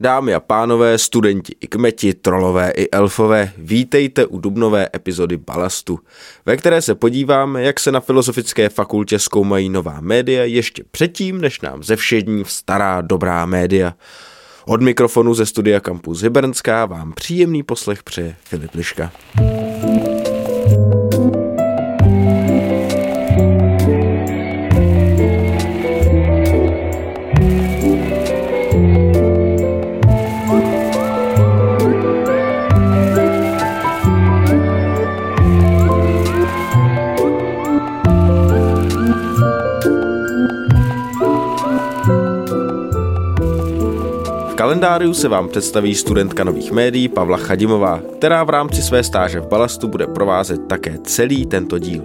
Dámy a pánové, studenti i kmeti, trolové i elfové, vítejte u dubnové epizody Balastu, ve které se podíváme, jak se na Filozofické fakultě zkoumají nová média ještě předtím, než nám ze všední stará dobrá média. Od mikrofonu ze studia Campus Hybernská vám příjemný poslech přeje Filip Liška. Kalendáriu se vám představí studentka nových médií Pavla Chadimová, která v rámci své stáže v Balastu bude provázet také celý tento díl.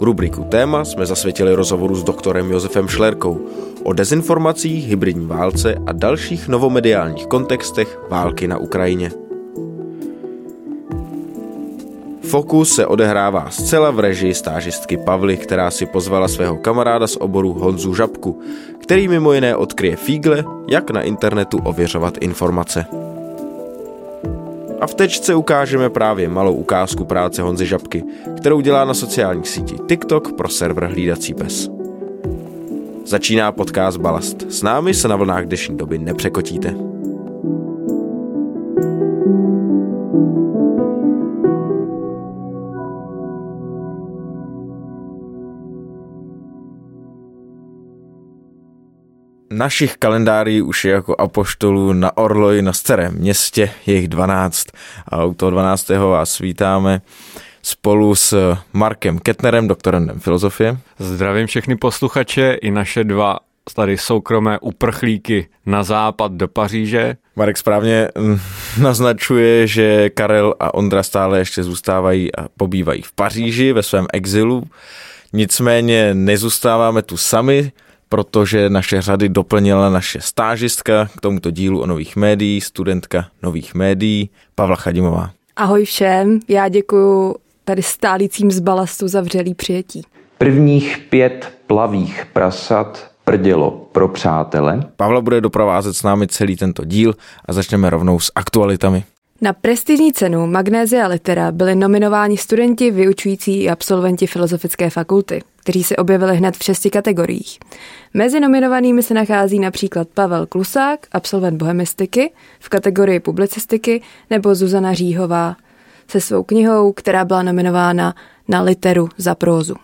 Rubriku Téma jsme zasvětili rozhovoru s doktorem Josefem Šlerkou o dezinformacích, hybridní válce a dalších novomediálních kontextech války na Ukrajině. Fokus se odehrává zcela v režii stážistky Pavly, která si pozvala svého kamaráda z oboru Honzu Žabku, který mimo jiné odkryje fígle, jak na internetu ověřovat informace. A v tečce ukážeme právě malou ukázku práce Honzy Žabky, kterou dělá na sociálních sítích TikTok pro server Hlídací pes. Začíná podcast Balast. S námi se na vlnách dnešní doby nepřekotíte. Našich kalendáří už je jako apoštolů na Orloji na starém městě, je jich 12 a u toho 12. vás vítáme spolu s Markem Ketnerem, doktorem filozofie. Zdravím všechny posluchače i naše dva tady soukromé uprchlíky na západ do Paříže. Marek správně mm, naznačuje, že Karel a Ondra stále ještě zůstávají a pobývají v Paříži ve svém exilu. Nicméně nezůstáváme tu sami, protože naše řady doplnila naše stážistka k tomuto dílu o nových médií, studentka nových médií, Pavla Chadimová. Ahoj všem, já děkuji tady stálícím z balastu za vřelý přijetí. Prvních pět plavých prasat prdělo pro přátele. Pavla bude doprovázet s námi celý tento díl a začneme rovnou s aktualitami. Na prestižní cenu Magnézia Litera byli nominováni studenti vyučující i absolventi Filozofické fakulty, kteří se objevili hned v šesti kategoriích. Mezi nominovanými se nachází například Pavel Klusák, absolvent bohemistiky v kategorii publicistiky, nebo Zuzana Říhová se svou knihou, která byla nominována na literu za prózu.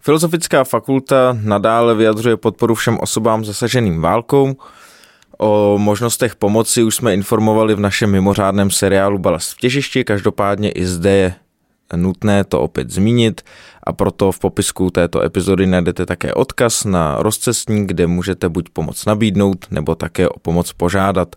Filozofická fakulta nadále vyjadřuje podporu všem osobám zasaženým válkou, O možnostech pomoci už jsme informovali v našem mimořádném seriálu Balast v těžišti, každopádně i zde je nutné to opět zmínit a proto v popisku této epizody najdete také odkaz na rozcestník, kde můžete buď pomoc nabídnout nebo také o pomoc požádat.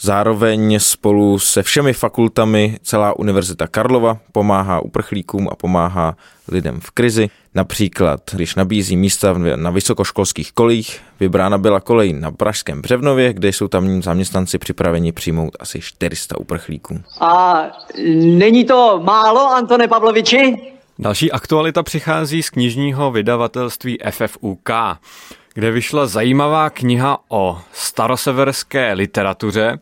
Zároveň spolu se všemi fakultami celá Univerzita Karlova pomáhá uprchlíkům a pomáhá lidem v krizi. Například, když nabízí místa na vysokoškolských kolích, vybrána byla kolej na Pražském Břevnově, kde jsou tamní zaměstnanci připraveni přijmout asi 400 uprchlíků. A není to málo, Antone Pavloviči? Další aktualita přichází z knižního vydavatelství FFUK kde vyšla zajímavá kniha o staroseverské literatuře,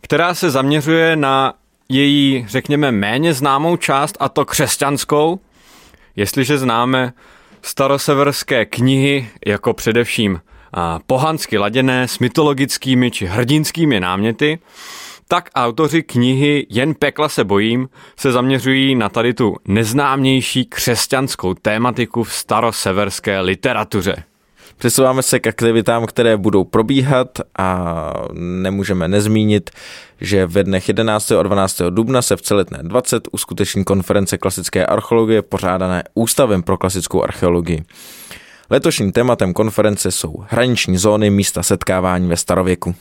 která se zaměřuje na její, řekněme, méně známou část, a to křesťanskou. Jestliže známe staroseverské knihy jako především pohansky laděné s mytologickými či hrdinskými náměty, tak autoři knihy Jen pekla se bojím se zaměřují na tady tu neznámější křesťanskou tématiku v staroseverské literatuře. Přesouváme se k aktivitám, které budou probíhat a nemůžeme nezmínit, že ve dnech 11. a 12. dubna se v celetné 20 uskuteční konference klasické archeologie pořádané Ústavem pro klasickou archeologii. Letošním tématem konference jsou hraniční zóny místa setkávání ve starověku.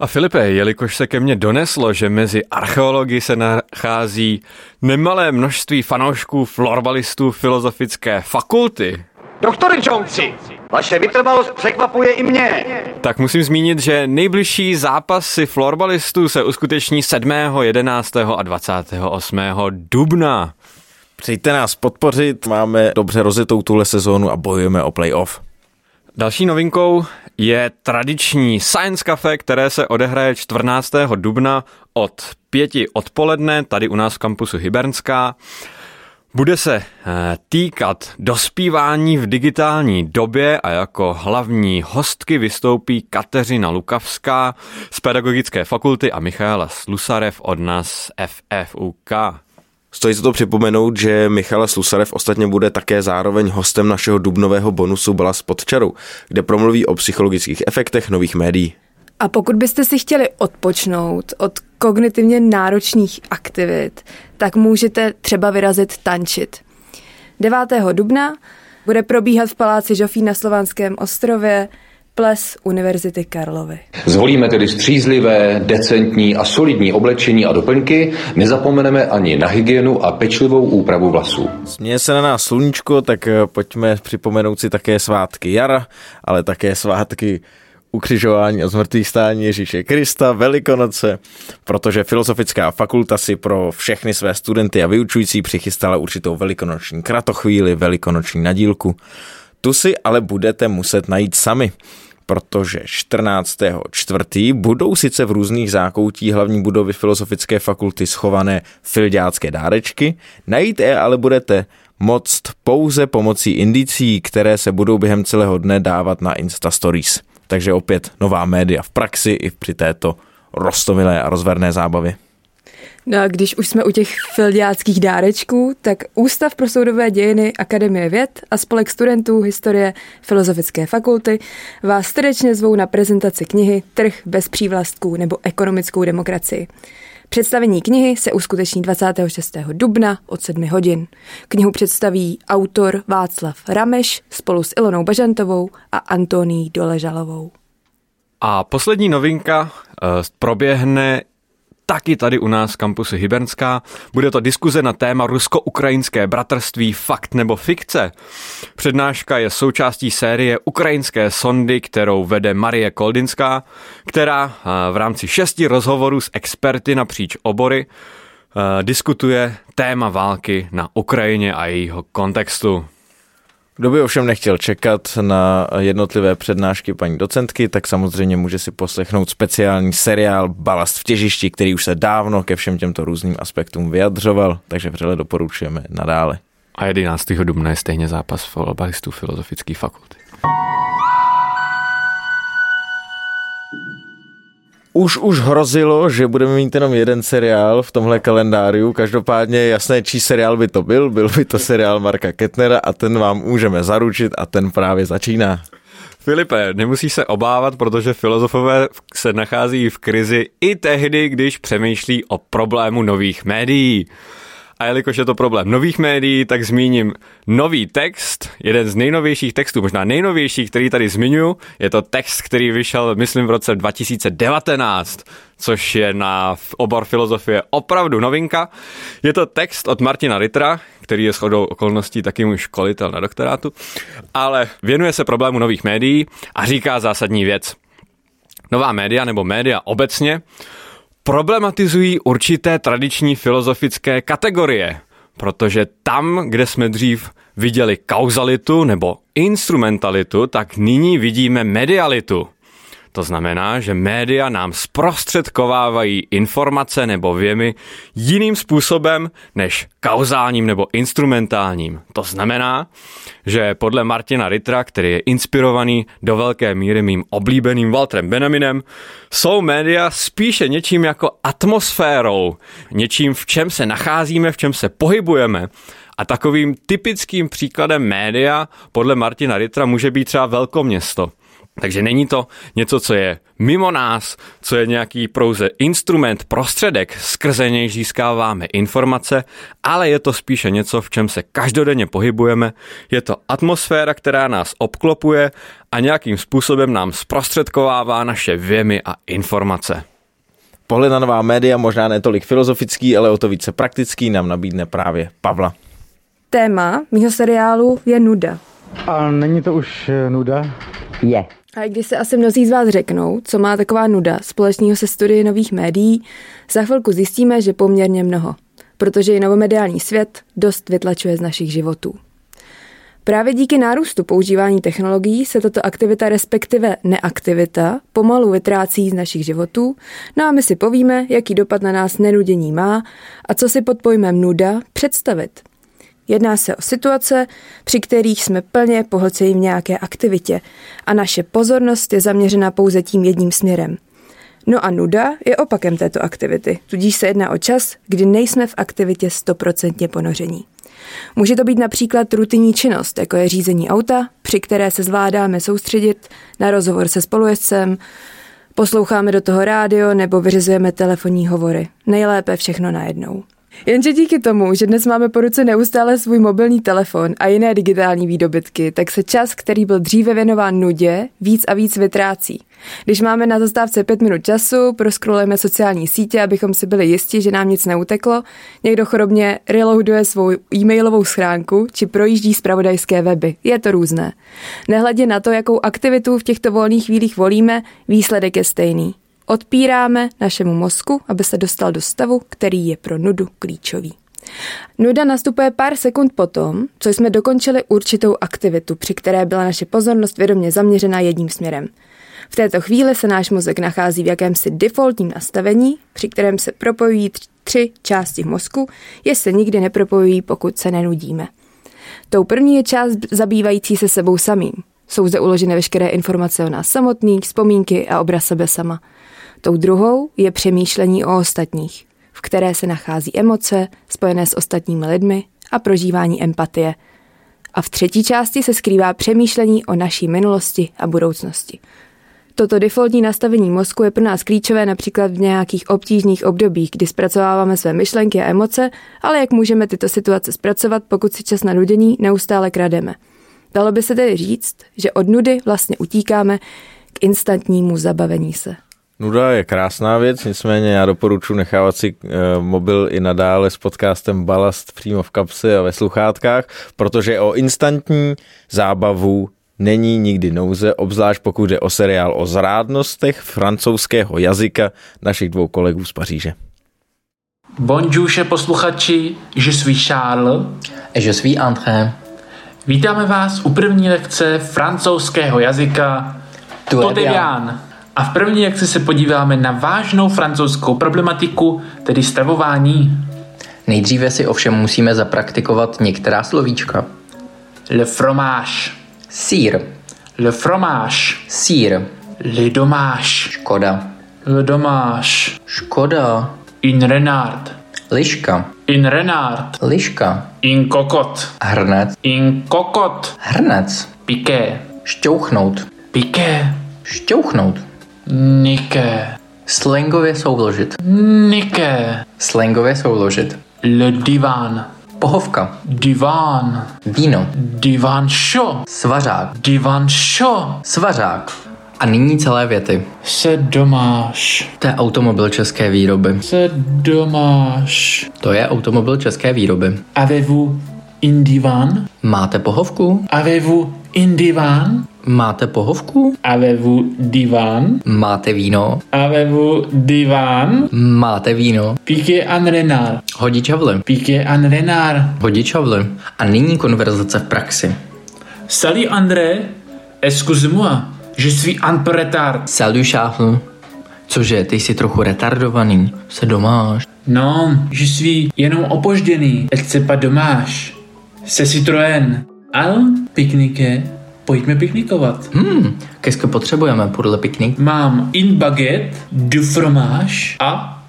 A Filipe, jelikož se ke mně doneslo, že mezi archeology se nachází nemalé množství fanoušků florbalistů filozofické fakulty, Doktore Jonesi, vaše vytrvalost překvapuje i mě. Tak musím zmínit, že nejbližší zápasy florbalistů se uskuteční 7., 11. a 28. dubna. Přijďte nás podpořit, máme dobře rozjetou tuhle sezónu a bojujeme o playoff. Další novinkou je tradiční Science Cafe, které se odehraje 14. dubna od pěti odpoledne tady u nás v kampusu Hybernská. Bude se eh, týkat dospívání v digitální době a jako hlavní hostky vystoupí Kateřina Lukavská z Pedagogické fakulty a Michaela Slusarev od nás FFUK. Stojí se to připomenout, že Michal Slusarev ostatně bude také zároveň hostem našeho dubnového bonusu Balas pod čarou, kde promluví o psychologických efektech nových médií. A pokud byste si chtěli odpočnout od kognitivně náročných aktivit, tak můžete třeba vyrazit tančit. 9. dubna bude probíhat v Paláci Žofí na Slovanském ostrově ples Univerzity Karlovy. Zvolíme tedy střízlivé, decentní a solidní oblečení a doplňky, nezapomeneme ani na hygienu a pečlivou úpravu vlasů. Směje se na nás sluníčko, tak eh, pojďme připomenout si také svátky jara, ale také svátky ukřižování a zmrtvých stání Ježíše Krista, Velikonoce, protože Filozofická fakulta si pro všechny své studenty a vyučující přichystala určitou velikonoční kratochvíli, velikonoční nadílku. Tu si ale budete muset najít sami protože 14. čtvrtý budou sice v různých zákoutí hlavní budovy Filozofické fakulty schované filďácké dárečky, najít je ale budete moct pouze pomocí indicí, které se budou během celého dne dávat na Insta Stories. Takže opět nová média v praxi i při této rostomilé a rozverné zábavě. No a když už jsme u těch fildiáckých dárečků, tak Ústav pro soudové dějiny Akademie věd a spolek studentů historie Filozofické fakulty vás srdečně zvou na prezentaci knihy Trh bez přívlastků nebo ekonomickou demokracii. Představení knihy se uskuteční 26. dubna od 7 hodin. Knihu představí autor Václav Rameš spolu s Ilonou Bažantovou a Antoní Doležalovou. A poslední novinka uh, proběhne taky tady u nás v kampusu Hybernská. Bude to diskuze na téma rusko-ukrajinské bratrství fakt nebo fikce. Přednáška je součástí série Ukrajinské sondy, kterou vede Marie Koldinská, která v rámci šesti rozhovorů s experty napříč obory diskutuje téma války na Ukrajině a jejího kontextu. Kdo by ovšem nechtěl čekat na jednotlivé přednášky paní docentky, tak samozřejmě může si poslechnout speciální seriál Balast v těžišti, který už se dávno ke všem těmto různým aspektům vyjadřoval, takže vřele doporučujeme nadále. A 11. dubna je stejně zápas fotbalistů Filozofické fakulty. Už už hrozilo, že budeme mít jenom jeden seriál v tomhle kalendáriu. Každopádně jasné, čí seriál by to byl. Byl by to seriál Marka Ketnera a ten vám můžeme zaručit a ten právě začíná. Filipe, nemusíš se obávat, protože filozofové se nachází v krizi i tehdy, když přemýšlí o problému nových médií. A jelikož je to problém nových médií, tak zmíním nový text, jeden z nejnovějších textů, možná nejnovější, který tady zmiňuji. Je to text, který vyšel, myslím, v roce 2019, což je na obor filozofie opravdu novinka. Je to text od Martina Ritra, který je shodou okolností taky můj školitel na doktorátu, ale věnuje se problému nových médií a říká zásadní věc. Nová média nebo média obecně problematizují určité tradiční filozofické kategorie, protože tam, kde jsme dřív viděli kauzalitu nebo instrumentalitu, tak nyní vidíme medialitu. To znamená, že média nám zprostředkovávají informace nebo věmy jiným způsobem než kauzálním nebo instrumentálním. To znamená, že podle Martina Ritra, který je inspirovaný do velké míry mým oblíbeným Walterem Benaminem, jsou média spíše něčím jako atmosférou, něčím, v čem se nacházíme, v čem se pohybujeme. A takovým typickým příkladem média podle Martina Ritra může být třeba velkoměsto. Takže není to něco, co je mimo nás, co je nějaký prouze instrument, prostředek, skrze něj získáváme informace, ale je to spíše něco, v čem se každodenně pohybujeme. Je to atmosféra, která nás obklopuje a nějakým způsobem nám zprostředkovává naše věmy a informace. Pohled na nová média, možná ne tolik filozofický, ale o to více praktický, nám nabídne právě Pavla. Téma mého seriálu je nuda. A není to už eh, nuda? Je. A když se asi mnozí z vás řeknou, co má taková nuda společného se studii nových médií, za chvilku zjistíme, že poměrně mnoho, protože i novomediální svět dost vytlačuje z našich životů. Právě díky nárůstu používání technologií se tato aktivita, respektive neaktivita, pomalu vytrácí z našich životů, no a my si povíme, jaký dopad na nás nenudění má a co si pod pojmem nuda představit. Jedná se o situace, při kterých jsme plně pohlceni v nějaké aktivitě a naše pozornost je zaměřena pouze tím jedním směrem. No a nuda je opakem této aktivity, tudíž se jedná o čas, kdy nejsme v aktivitě stoprocentně ponoření. Může to být například rutinní činnost, jako je řízení auta, při které se zvládáme soustředit na rozhovor se spolujezdcem, posloucháme do toho rádio nebo vyřizujeme telefonní hovory. Nejlépe všechno najednou. Jenže díky tomu, že dnes máme po ruce neustále svůj mobilní telefon a jiné digitální výdobytky, tak se čas, který byl dříve věnován nudě, víc a víc vytrácí. Když máme na zastávce pět minut času, proskrolujeme sociální sítě, abychom si byli jisti, že nám nic neuteklo, někdo chorobně reloaduje svou e-mailovou schránku či projíždí zpravodajské weby. Je to různé. Nehledě na to, jakou aktivitu v těchto volných chvílích volíme, výsledek je stejný. Odpíráme našemu mozku, aby se dostal do stavu, který je pro nudu klíčový. Nuda nastupuje pár sekund potom, co jsme dokončili určitou aktivitu, při které byla naše pozornost vědomě zaměřena jedním směrem. V této chvíli se náš mozek nachází v jakémsi defaultním nastavení, při kterém se propojují tři části mozku, jež se nikdy nepropojují, pokud se nenudíme. Tou první je část zabývající se sebou samým. Jsou zde uloženy veškeré informace o nás samotných, vzpomínky a obraz sebe sama – Tou druhou je přemýšlení o ostatních, v které se nachází emoce spojené s ostatními lidmi a prožívání empatie. A v třetí části se skrývá přemýšlení o naší minulosti a budoucnosti. Toto defaultní nastavení mozku je pro nás klíčové například v nějakých obtížných obdobích, kdy zpracováváme své myšlenky a emoce, ale jak můžeme tyto situace zpracovat, pokud si čas na nudění neustále krademe. Dalo by se tedy říct, že od nudy vlastně utíkáme k instantnímu zabavení se. Nuda je krásná věc, nicméně já doporučuji nechávat si e, mobil i nadále s podcastem Balast přímo v kapse a ve sluchátkách, protože o instantní zábavu není nikdy nouze, obzvlášť pokud jde o seriál o zrádnostech francouzského jazyka našich dvou kolegů z Paříže. Bonjour, posluchači, je suis Charles. Et je suis André. Vítáme vás u první lekce francouzského jazyka Todevian. A v první akci se podíváme na vážnou francouzskou problematiku, tedy stravování. Nejdříve si ovšem musíme zapraktikovat některá slovíčka. Le fromage. Sír. Le fromage. Sír. Le dommage. Škoda. Le dommage. Škoda. In renard. Liška. In renard. Liška. In kokot. Hrnec. In kokot. Hrnec. Piqué. Šťouchnout. Piqué. Šťouchnout. Niké. Slangově souložit. Niké. Slangově souložit. Le divan. Pohovka. Divan. Víno. Divan šo. Svařák. Divan šo. Svařák. A nyní celé věty. Se domáš. To je automobil české výroby. Se domáš. To je automobil české výroby. Avez-vous in divan? Máte pohovku? Avez-vous in divan? Máte pohovku? Avez-vous divan? Máte víno? Avez-vous divan? Máte víno? Piqué en renard. Hodí čavly. Piqué en renard. Hodí čavly. A nyní konverzace v praxi. Salut André. Excuse-moi. Je suis un peu retard. Salut Charles. Cože, ty jsi trochu retardovaný. Se domáš. Non, je suis jenom opožděný. Et c'est pas dommage. C'est Citroën. Al, piknike. Pojďme piknikovat. Hmm, kesko potřebujeme podle piknik? Mám in baguette, du fromage a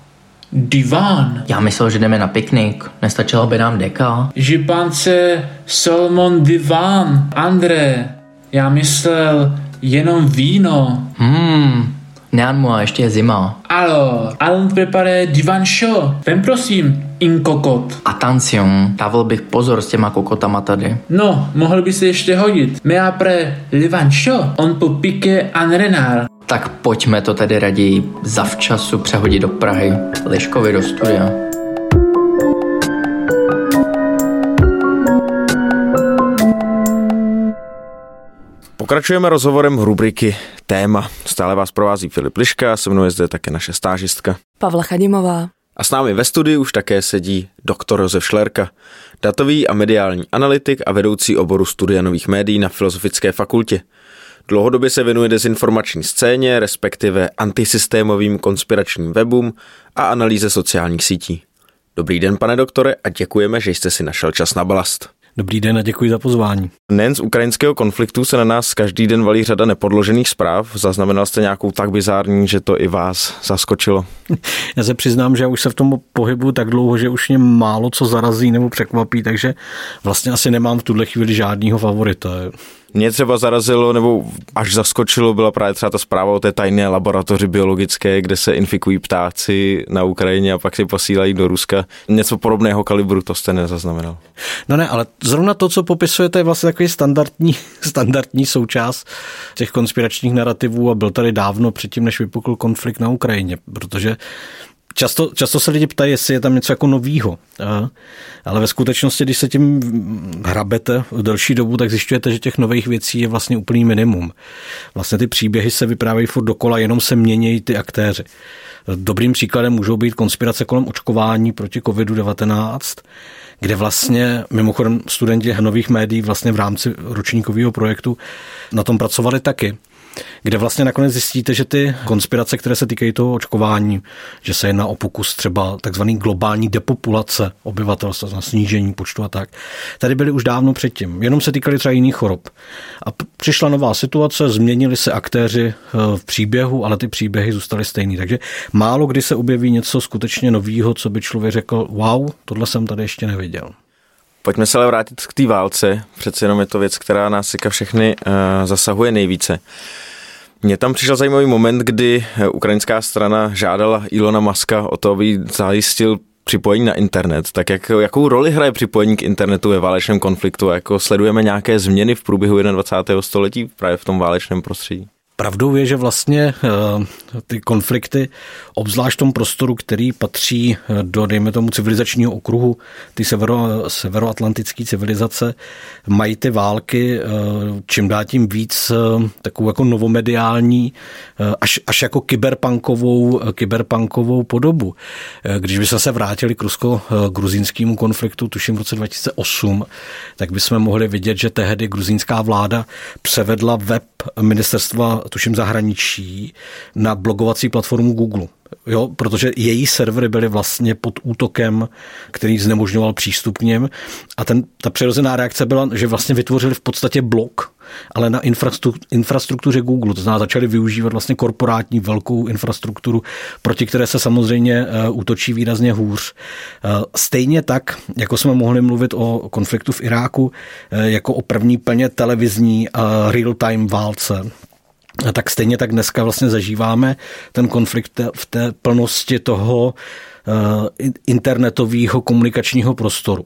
divan. Já myslel, že jdeme na piknik. Nestačila by nám deka? Je pense salmon divan. André, já myslel jenom víno. Hmm, Neanmo, ještě je zima. Alors, allons préparer divan chaud. Vem prosím, in kokot. Attention, dával bych pozor s těma kokotama tady. No, mohl by se ještě hodit. Mais après le vin chaud, on peut piquer un renard. Tak pojďme to tedy raději zavčasu přehodit do Prahy. Liškovi do studia. Pokračujeme rozhovorem v rubriky Téma. Stále vás provází Filip Liška, se mnou je zde také naše stážistka. Pavla Chadimová. A s námi ve studiu už také sedí doktor Josef Šlerka, datový a mediální analytik a vedoucí oboru studia nových médií na Filozofické fakultě. Dlouhodobě se věnuje dezinformační scéně, respektive antisystémovým konspiračním webům a analýze sociálních sítí. Dobrý den, pane doktore, a děkujeme, že jste si našel čas na balast. Dobrý den a děkuji za pozvání. Nejen z ukrajinského konfliktu se na nás každý den valí řada nepodložených zpráv. Zaznamenal jste nějakou tak bizární, že to i vás zaskočilo? Já se přiznám, že já už se v tom pohybu tak dlouho, že už mě málo co zarazí nebo překvapí, takže vlastně asi nemám v tuhle chvíli žádného favorita. Mě třeba zarazilo nebo až zaskočilo byla právě třeba ta zpráva o té tajné laboratoři biologické, kde se infikují ptáci na Ukrajině a pak si posílají do Ruska. Něco podobného kalibru to jste nezaznamenal. No ne, ale zrovna to, co popisujete, je vlastně takový standardní, standardní součást těch konspiračních narrativů a byl tady dávno předtím, než vypukl konflikt na Ukrajině, protože Často, často se lidi ptají, jestli je tam něco jako novýho. Ale ve skutečnosti, když se tím hrabete v delší dobu, tak zjišťujete, že těch nových věcí je vlastně úplný minimum. Vlastně ty příběhy se vyprávějí furt dokola, jenom se měnějí ty aktéři. Dobrým příkladem můžou být konspirace kolem očkování proti COVID-19, kde vlastně mimochodem studenti nových médií vlastně v rámci ročníkového projektu na tom pracovali taky kde vlastně nakonec zjistíte, že ty konspirace, které se týkají toho očkování, že se jedná o pokus třeba takzvaný globální depopulace obyvatelstva, na snížení počtu a tak, tady byly už dávno předtím. Jenom se týkaly třeba jiných chorob. A přišla nová situace, změnili se aktéři eh, v příběhu, ale ty příběhy zůstaly stejný. Takže málo kdy se objeví něco skutečně nového, co by člověk řekl, wow, tohle jsem tady ještě neviděl. Pojďme se ale vrátit k té válce. Přece jenom je to věc, která nás všechny uh, zasahuje nejvíce. Mně tam přišel zajímavý moment, kdy eh, ukrajinská strana žádala Ilona Maska o to, aby zajistil připojení na internet. Tak jak, jakou roli hraje připojení k internetu ve válečném konfliktu? Jako sledujeme nějaké změny v průběhu 21. století právě v tom válečném prostředí? Pravdou je, že vlastně eh, ty konflikty, obzvlášť v tom prostoru, který patří eh, do, dejme tomu, civilizačního okruhu, ty severo, severoatlantické civilizace, mají ty války eh, čím dál tím víc takovou jako novomediální, až, až jako kyberpunkovou, kyberpunkovou podobu. Když bychom se vrátili k rusko-gruzínskému konfliktu, tuším v roce 2008, tak bychom mohli vidět, že tehdy gruzínská vláda převedla web ministerstva tuším zahraničí, na blogovací platformu Google. Jo, protože její servery byly vlastně pod útokem, který znemožňoval přístup k něm. A ten, ta přirozená reakce byla, že vlastně vytvořili v podstatě blok, ale na infrastruktuře Google. To znamená, začali využívat vlastně korporátní velkou infrastrukturu, proti které se samozřejmě uh, útočí výrazně hůř. Uh, stejně tak, jako jsme mohli mluvit o konfliktu v Iráku, uh, jako o první plně televizní real-time válce, tak stejně tak dneska vlastně zažíváme ten konflikt v té plnosti toho eh, internetového komunikačního prostoru.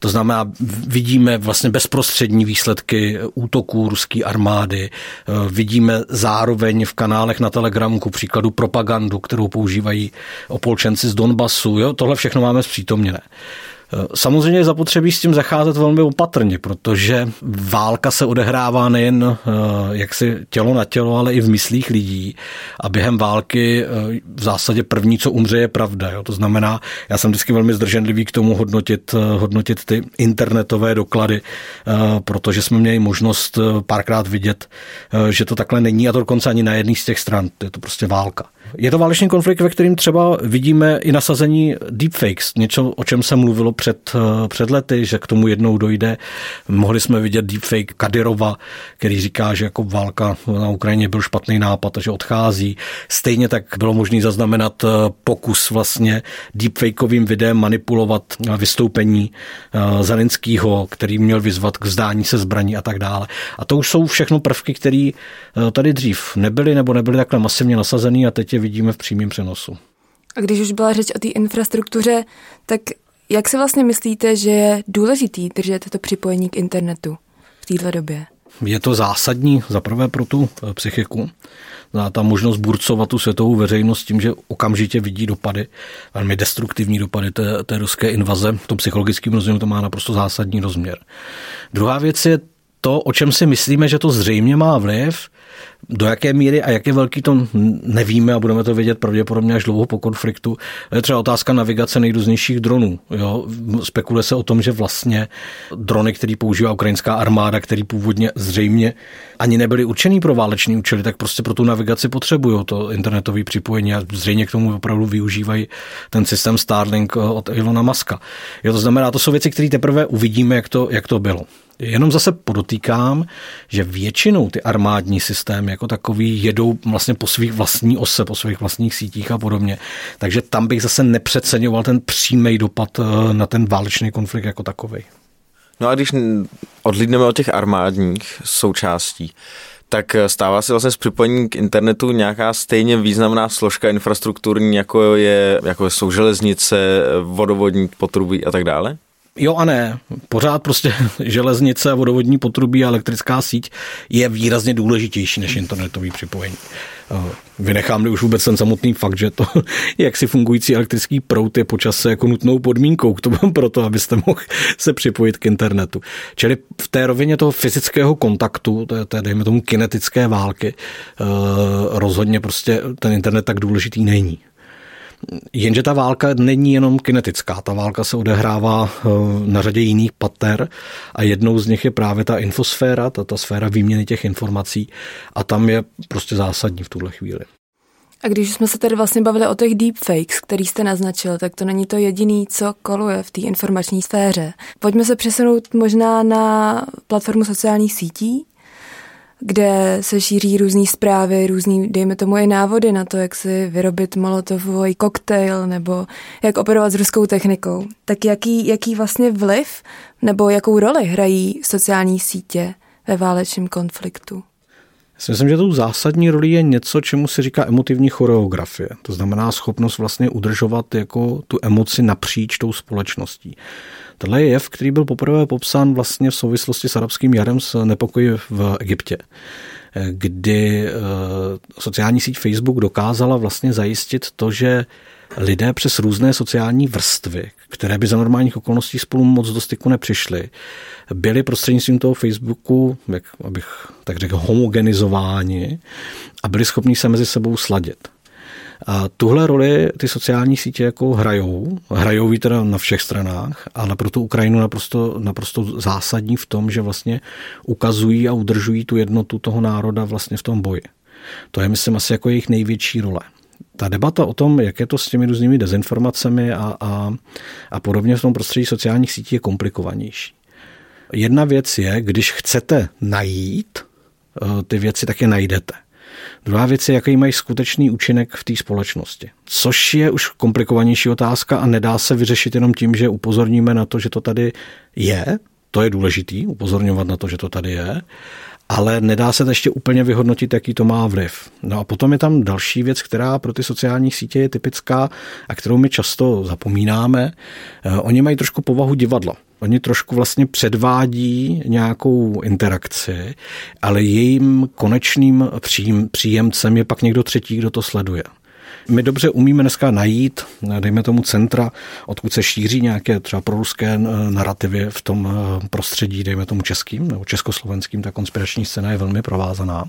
To znamená, vidíme vlastně bezprostřední výsledky útoků ruské armády, eh, vidíme zároveň v kanálech na Telegramu, ku příkladu propagandu, kterou používají opolčenci z Donbasu. Jo? Tohle všechno máme zpřítomněné. Samozřejmě je zapotřebí s tím zacházet velmi opatrně, protože válka se odehrává nejen eh, jaksi tělo na tělo, ale i v myslích lidí. A během války eh, v zásadě první, co umře, je pravda. Jo? To znamená, já jsem vždycky velmi zdrženlivý k tomu hodnotit, eh, hodnotit ty internetové doklady, protože jsme měli možnost párkrát vidět, že to takhle není a to dokonce ani na jedné z těch stran. Je to prostě válka. Je to válečný konflikt, ve kterým třeba vidíme i nasazení deepfakes, něco, o čem se mluvilo před, eh, před lety, že k tomu jednou dojde. Mohli jsme vidět deepfake Kadyrova, který říká, že jako válka na Ukrajině byl špatný nápad a že odchází. Stejně tak bylo možné zaznamenat eh, pokus vlastně deepfakeovým videem manipulovat vystoupení eh, Zelenského, který měl vyzvat k vzdání se zbraní a tak dále. A to už jsou všechno prvky, které tady dřív nebyly nebo nebyly takhle masivně nasazený a teď je vidíme v přímém přenosu. A když už byla řeč o té infrastruktuře, tak jak si vlastně myslíte, že je důležitý držet to připojení k internetu v této době? Je to zásadní za prvé pro tu eh, psychiku. Ta možnost burcovat tu světovou veřejnost tím, že okamžitě vidí dopady, velmi destruktivní dopady té, té ruské invaze. V tom psychologickém rozměru to má naprosto zásadní rozměr. Druhá věc je to, o čem si myslíme, že to zřejmě má vliv, Do jaké míry a jak je velký to nevíme a budeme to vědět pravděpodobně až dlouho po konfliktu. Je třeba otázka navigace nejrůznějších dronů. Jo? Spekuluje se o tom, že vlastně drony, který používá ukrajinská armáda, který původně zřejmě ani nebyly určený pro váleční účely, tak prostě pro tu navigaci potřebují to internetové připojení a zřejmě k tomu opravdu využívají ten systém Starlink od Ilona Maska. Jo, to znamená, to jsou věci, které teprve uvidíme, jak to, jak to bylo. Jenom zase podotýkám, že většinou ty armádní systémy jako takový jedou vlastně po svých vlastní ose, po svých vlastních sítích a podobně. Takže tam bych zase nepřeceňoval ten přímý dopad eh, na ten válečný konflikt jako takový. No a když odlídneme od těch armádních součástí, tak eh, stává se vlastně s připojením k internetu nějaká stejně významná složka infrastrukturní, jako, je, jako jsou železnice, vodovodní potrubí a tak dále? Jo a ne. Pořád prostě železnice, vodovodní potrubí a elektrická síť je výrazně důležitější než internetový připojení. Eh, vynechám už vůbec ten samotný fakt, že to, jak si fungující elektrický prout je počase jako nutnou podmínkou k tomu proto, abyste mohl se připojit k internetu. Čili v té rovině toho fyzického kontaktu, té, té dejme tomu kinetické války, eh, rozhodně prostě ten internet tak důležitý není. Jenže ta válka není jenom kinetická, ta válka se odehrává eh, na řadě jiných pater a jednou z nich je právě ta infosféra, ta, ta sféra výměny těch informací a tam je prostě zásadní v tuhle chvíli. A když jsme se tady vlastně bavili o těch deepfakes, který jste naznačil, tak to není to jediný, co koluje v té informační sféře. Pojďme se přesunout možná na platformu sociálních sítí, kde se šíří různé zprávy, různý, dejme tomu i návody na to, jak si vyrobit molotovový koktejl nebo jak operovat s ruskou technikou. Tak jaký, jaký vlastně vliv nebo jakou roli hrají sociální sítě ve válečném konfliktu? Já si myslím, že tou zásadní roli je něco, čemu se říká emotivní choreografie. To znamená schopnost vlastně udržovat jako tu emoci napříč tou společností. Tohle je jev, který byl poprvé popsán vlastně v souvislosti s arabským jarem s nepokoji v Egyptě kdy eh, sociální síť Facebook dokázala vlastně zajistit to, že lidé přes různé sociální vrstvy, které by za normálních okolností spolu moc do styku nepřišly, byli prostřednictvím toho Facebooku, jak, abych tak řekl, homogenizováni a byli schopni se mezi sebou sladit. A tuhle roli ty sociální sítě jako hrajou, hrajou ji teda na všech stranách, ale pro tu Ukrajinu naprosto, naprosto zásadní v tom, že vlastně ukazují a udržují tu jednotu toho národa vlastně v tom boji. To je, myslím, asi jako jejich největší role. Ta debata o tom, jak je to s těmi různými dezinformacemi a, a, a podobně v tom prostředí sociálních sítí je komplikovanější. Jedna věc je, když chcete najít eh, ty věci, tak je najdete. Druhá věc je, jaký mají skutečný účinek v té společnosti. Což je už komplikovanější otázka a nedá se vyřešit jenom tím, že upozorníme na to, že to tady je. To je důležitý, upozorňovat na to, že to tady je. Ale nedá se to ještě úplně vyhodnotit, jaký to má vliv. No a potom je tam další věc, která pro ty sociální sítě je typická a kterou my často zapomínáme. Eh, oni mají trošku povahu divadla. Oni trošku vlastně předvádí nějakou interakci, ale jejím konečným příjemcem je pak někdo třetí, kdo to sleduje. My dobře umíme dneska najít, dejme tomu centra, odkud se šíří nějaké třeba proruské eh, narrativy v tom eh, prostředí, dejme tomu českým nebo československým, ta konspirační scéna je velmi provázaná.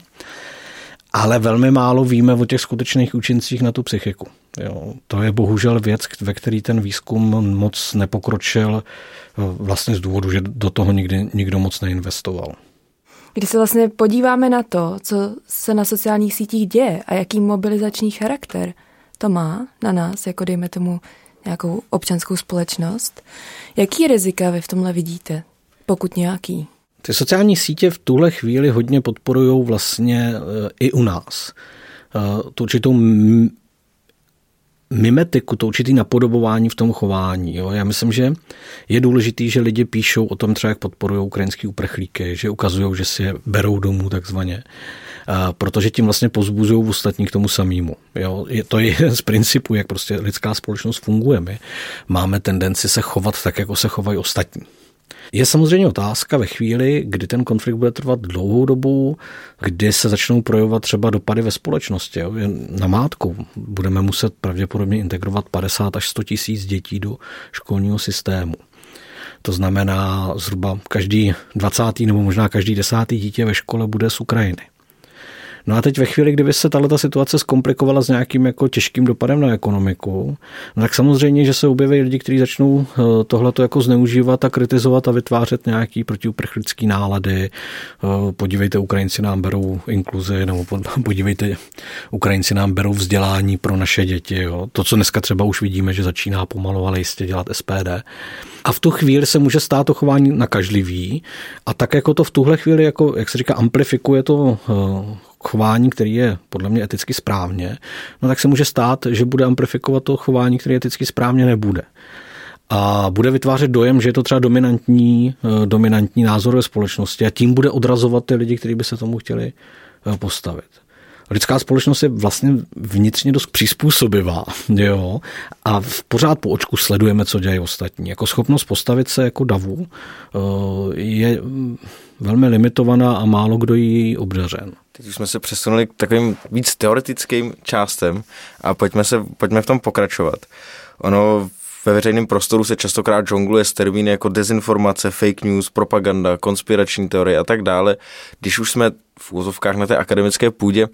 Ale velmi málo víme o těch skutečných účincích na tu psychiku. Jo, to je bohužel věc, ve který ten výzkum moc nepokročil eh, vlastně z důvodu, že do toho nikdy nikdo moc neinvestoval. Když se vlastně podíváme na to, co se na sociálních sítích děje a jaký mobilizační charakter to má na nás, jako dejme tomu nějakou občanskou společnost, jaký rizika vy v tomhle vidíte, pokud nějaký? Ty sociální sítě v tuhle chvíli hodně podporují vlastně eh, i u nás. Eh, tu určitou mimetiku, to určitý napodobování v tom chování. Jo. Já myslím, že je důležitý, že lidi píšou o tom třeba, jak podporují ukrajinský uprchlíky, že ukazují, že si je berou domů takzvaně, a protože tím vlastně pozbuzují ostatní k tomu samému. Jo. Je, to je jeden z principů, jak prostě lidská společnost funguje. My máme tendenci se chovat tak, jako se chovají ostatní. Je samozřejmě otázka ve chvíli, kdy ten konflikt bude trvat dlouhou dobu, kdy se začnou projevovat třeba dopady ve společnosti. Jo. Na mátku budeme muset pravděpodobně integrovat 50 až 100 tisíc dětí do školního systému. To znamená, zhruba každý 20. nebo možná každý desátý dítě ve škole bude z Ukrajiny. No a teď ve chvíli, kdyby se tato situace zkomplikovala s nějakým jako těžkým dopadem na ekonomiku, no tak samozřejmě, že se objeví lidi, kteří začnou eh, tohleto jako zneužívat a kritizovat a vytvářet nějaký protiuprchlický nálady. Eh, podívejte, Ukrajinci nám berou inkluzi, nebo podívejte, Ukrajinci nám berou vzdělání pro naše děti. Jo. To, co dneska třeba už vidíme, že začíná pomalu, ale jistě dělat SPD. A v tu chvíli se může stát to chování nakažlivý a tak jako to v tuhle chvíli, jako, jak se říká, amplifikuje to eh, chování, který je podle mě eticky správně, no tak se může stát, že bude amplifikovat to chování, který eticky správně nebude. A bude vytvářet dojem, že je to třeba dominantní, eh, dominantní názor ve společnosti a tím bude odrazovat ty lidi, kteří by se tomu chtěli eh, postavit lidská společnost je vlastně vnitřně dost přizpůsobivá, jo, a v pořád po očku sledujeme, co dělají ostatní. Jako schopnost postavit se jako davu eh, je velmi limitovaná a málo kdo jí obdařen. Teď už jsme se přesunuli k takovým víc teoretickým částem a pojďme, se, pojďme v tom pokračovat. Ono ve veřejném prostoru se častokrát žongluje s termíny jako dezinformace, fake news, propaganda, konspirační teorie a tak dále. Když už jsme v úzovkách na té akademické půdě,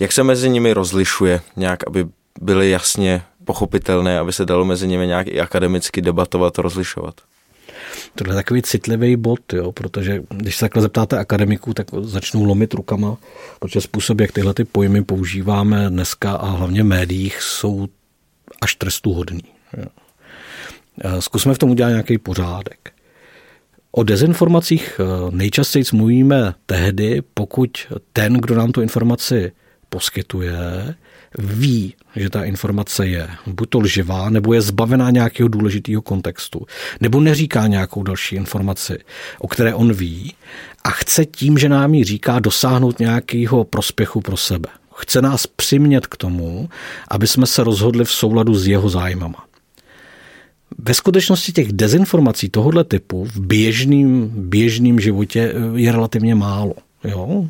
jak se mezi nimi rozlišuje nějak, aby byly jasně pochopitelné, aby se dalo mezi nimi nějak i akademicky debatovat, rozlišovat? Tohle je takový citlivý bod, jo, protože když se takhle zeptáte akademiků, tak začnou lomit rukama, protože způsob, jak tyhle ty pojmy používáme dneska a hlavně v médiích, jsou až trestuhodný. Jo. Zkusme v tom udělat nějaký pořádek. O dezinformacích eh, nejčastěji mluvíme tehdy, pokud ten, kdo nám tu informaci poskytuje, ví, že ta informace je buď to lživá, nebo je zbavená nějakého důležitého kontextu, nebo neříká nějakou další informaci, o které on ví a chce tím, že nám ji říká, dosáhnout nějakého prospěchu pro sebe. Chce nás přimět k tomu, aby jsme se rozhodli v souladu s jeho zájmama. Ve skutečnosti těch dezinformací tohoto typu v běžným, běžným životě je relativně málo. Jo?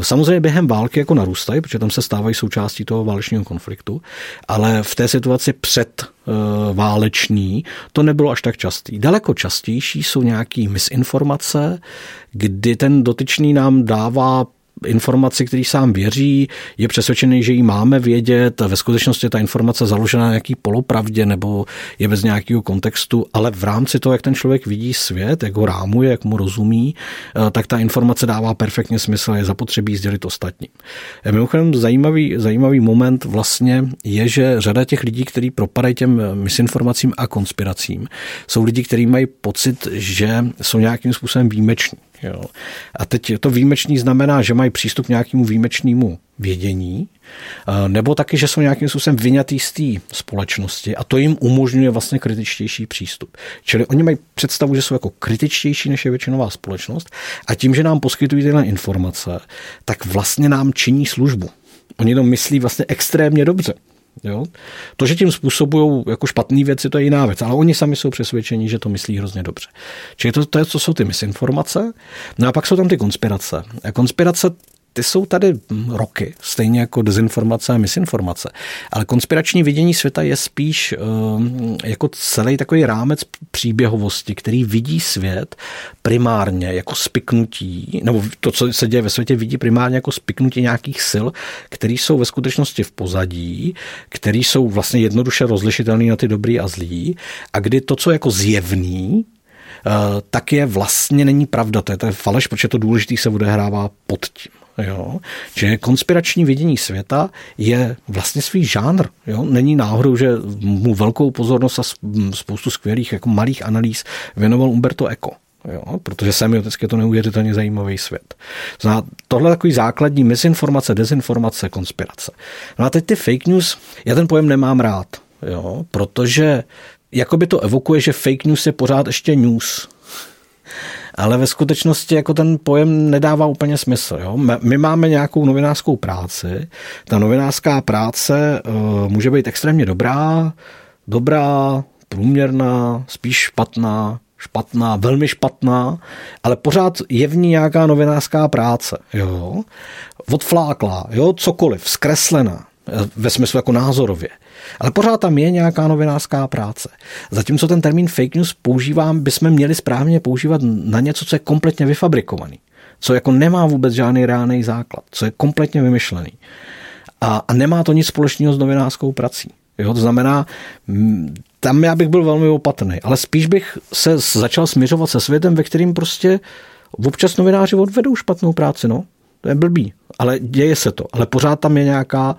Samozřejmě během války jako narůstají, protože tam se stávají součástí toho válečního konfliktu, ale v té situaci před uh, váleční to nebylo až tak častý. Daleko častější jsou nějaké misinformace, kdy ten dotyčný nám dává informaci, který sám věří, je přesvědčený, že ji máme vědět, ve skutečnosti ta informace založena na nějaký polopravdě nebo je bez nějakého kontextu, ale v rámci toho, jak ten člověk vidí svět, jak ho rámuje, jak mu rozumí, eh, tak ta informace dává perfektně smysl a je zapotřebí sdělit ostatním. Eh, mimochodem zajímavý, zajímavý moment vlastně je, že řada těch lidí, kteří propadají těm misinformacím a konspiracím, jsou lidi, kteří mají pocit, že jsou nějakým způsobem výjimeční. Jo. A teď to výjimečný znamená, že mají přístup k nějakému výjimečnému vědění, nebo taky, že jsou nějakým způsobem vyňatý z té společnosti a to jim umožňuje vlastně kritičtější přístup. Čili oni mají představu, že jsou jako kritičtější než je většinová společnost a tím, že nám poskytují tyhle informace, tak vlastně nám činí službu. Oni to myslí vlastně extrémně dobře. Jo? To, že tím způsobují jako špatné věci, to je jiná věc, ale oni sami jsou přesvědčeni, že to myslí hrozně dobře. Čili to, to, je, to jsou ty misinformace. No a pak jsou tam ty konspirace. A konspirace ty jsou tady roky, stejně jako dezinformace a misinformace. Ale konspirační vidění světa je spíš uh, jako celý takový rámec příběhovosti, který vidí svět primárně jako spiknutí, nebo to, co se děje ve světě, vidí primárně jako spiknutí nějakých sil, které jsou ve skutečnosti v pozadí, které jsou vlastně jednoduše rozlišitelné na ty dobrý a zlý, a kdy to, co je jako zjevný, eh, tak je vlastně není pravda. To je, to je faleš, protože to důležité se odehrává pod tím. Jo? Že konspirační vidění světa je vlastně svý žánr. Jo? Není náhodou, že mu velkou pozornost a spoustu skvělých jako malých analýz věnoval Umberto Eco. Jo, protože semioticky je to neuvěřitelně zajímavý svět. Zná, tohle je takový základní misinformace, dezinformace, konspirace. No a teď ty fake news, já ten pojem nemám rád, jo, protože jakoby to evokuje, že fake news je pořád ještě news ale ve skutečnosti jako ten pojem nedává úplně smysl. Jo? My máme nějakou novinářskou práci, ta novinářská práce uh, může být extrémně dobrá, dobrá, průměrná, spíš špatná, špatná, velmi špatná, ale pořád je v ní nějaká novinářská práce. Jo? Odfláklá, jo? cokoliv, zkreslená, ve smyslu jako názorově. Ale pořád tam je nějaká novinářská práce. Zatímco ten termín fake news používám, bychom měli správně používat na něco, co je kompletně vyfabrikovaný. co jako nemá vůbec žádný reálný základ, co je kompletně vymyšlený. A, a nemá to nic společného s novinářskou prací. Jo, to znamená, tam já bych byl velmi opatrný, ale spíš bych se začal směřovat se světem, ve kterým prostě občas novináři odvedou špatnou práci, no. To je blbý ale děje se to. Ale pořád tam je nějaká,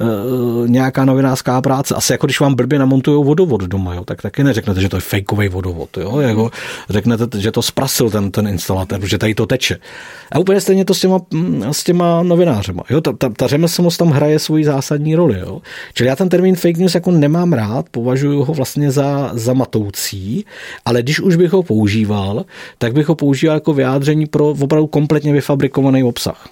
uh, nějaká novinářská práce. Asi jako když vám blbě namontují vodovod doma, jo, tak taky neřeknete, že to je fejkový vodovod. Jo? Jako řeknete, že to zprasil ten, ten instalatér, protože tady to teče. A úplně stejně to s těma, mm, s těma novinářema. Jo? Ta, ta, ta řemeslnost tam hraje svoji zásadní roli. Jo? Čili já ten termín fake news jako nemám rád, považuji ho vlastně za, za matoucí, ale když už bych ho používal, tak bych ho používal jako vyjádření pro opravdu kompletně vyfabrikovaný obsah.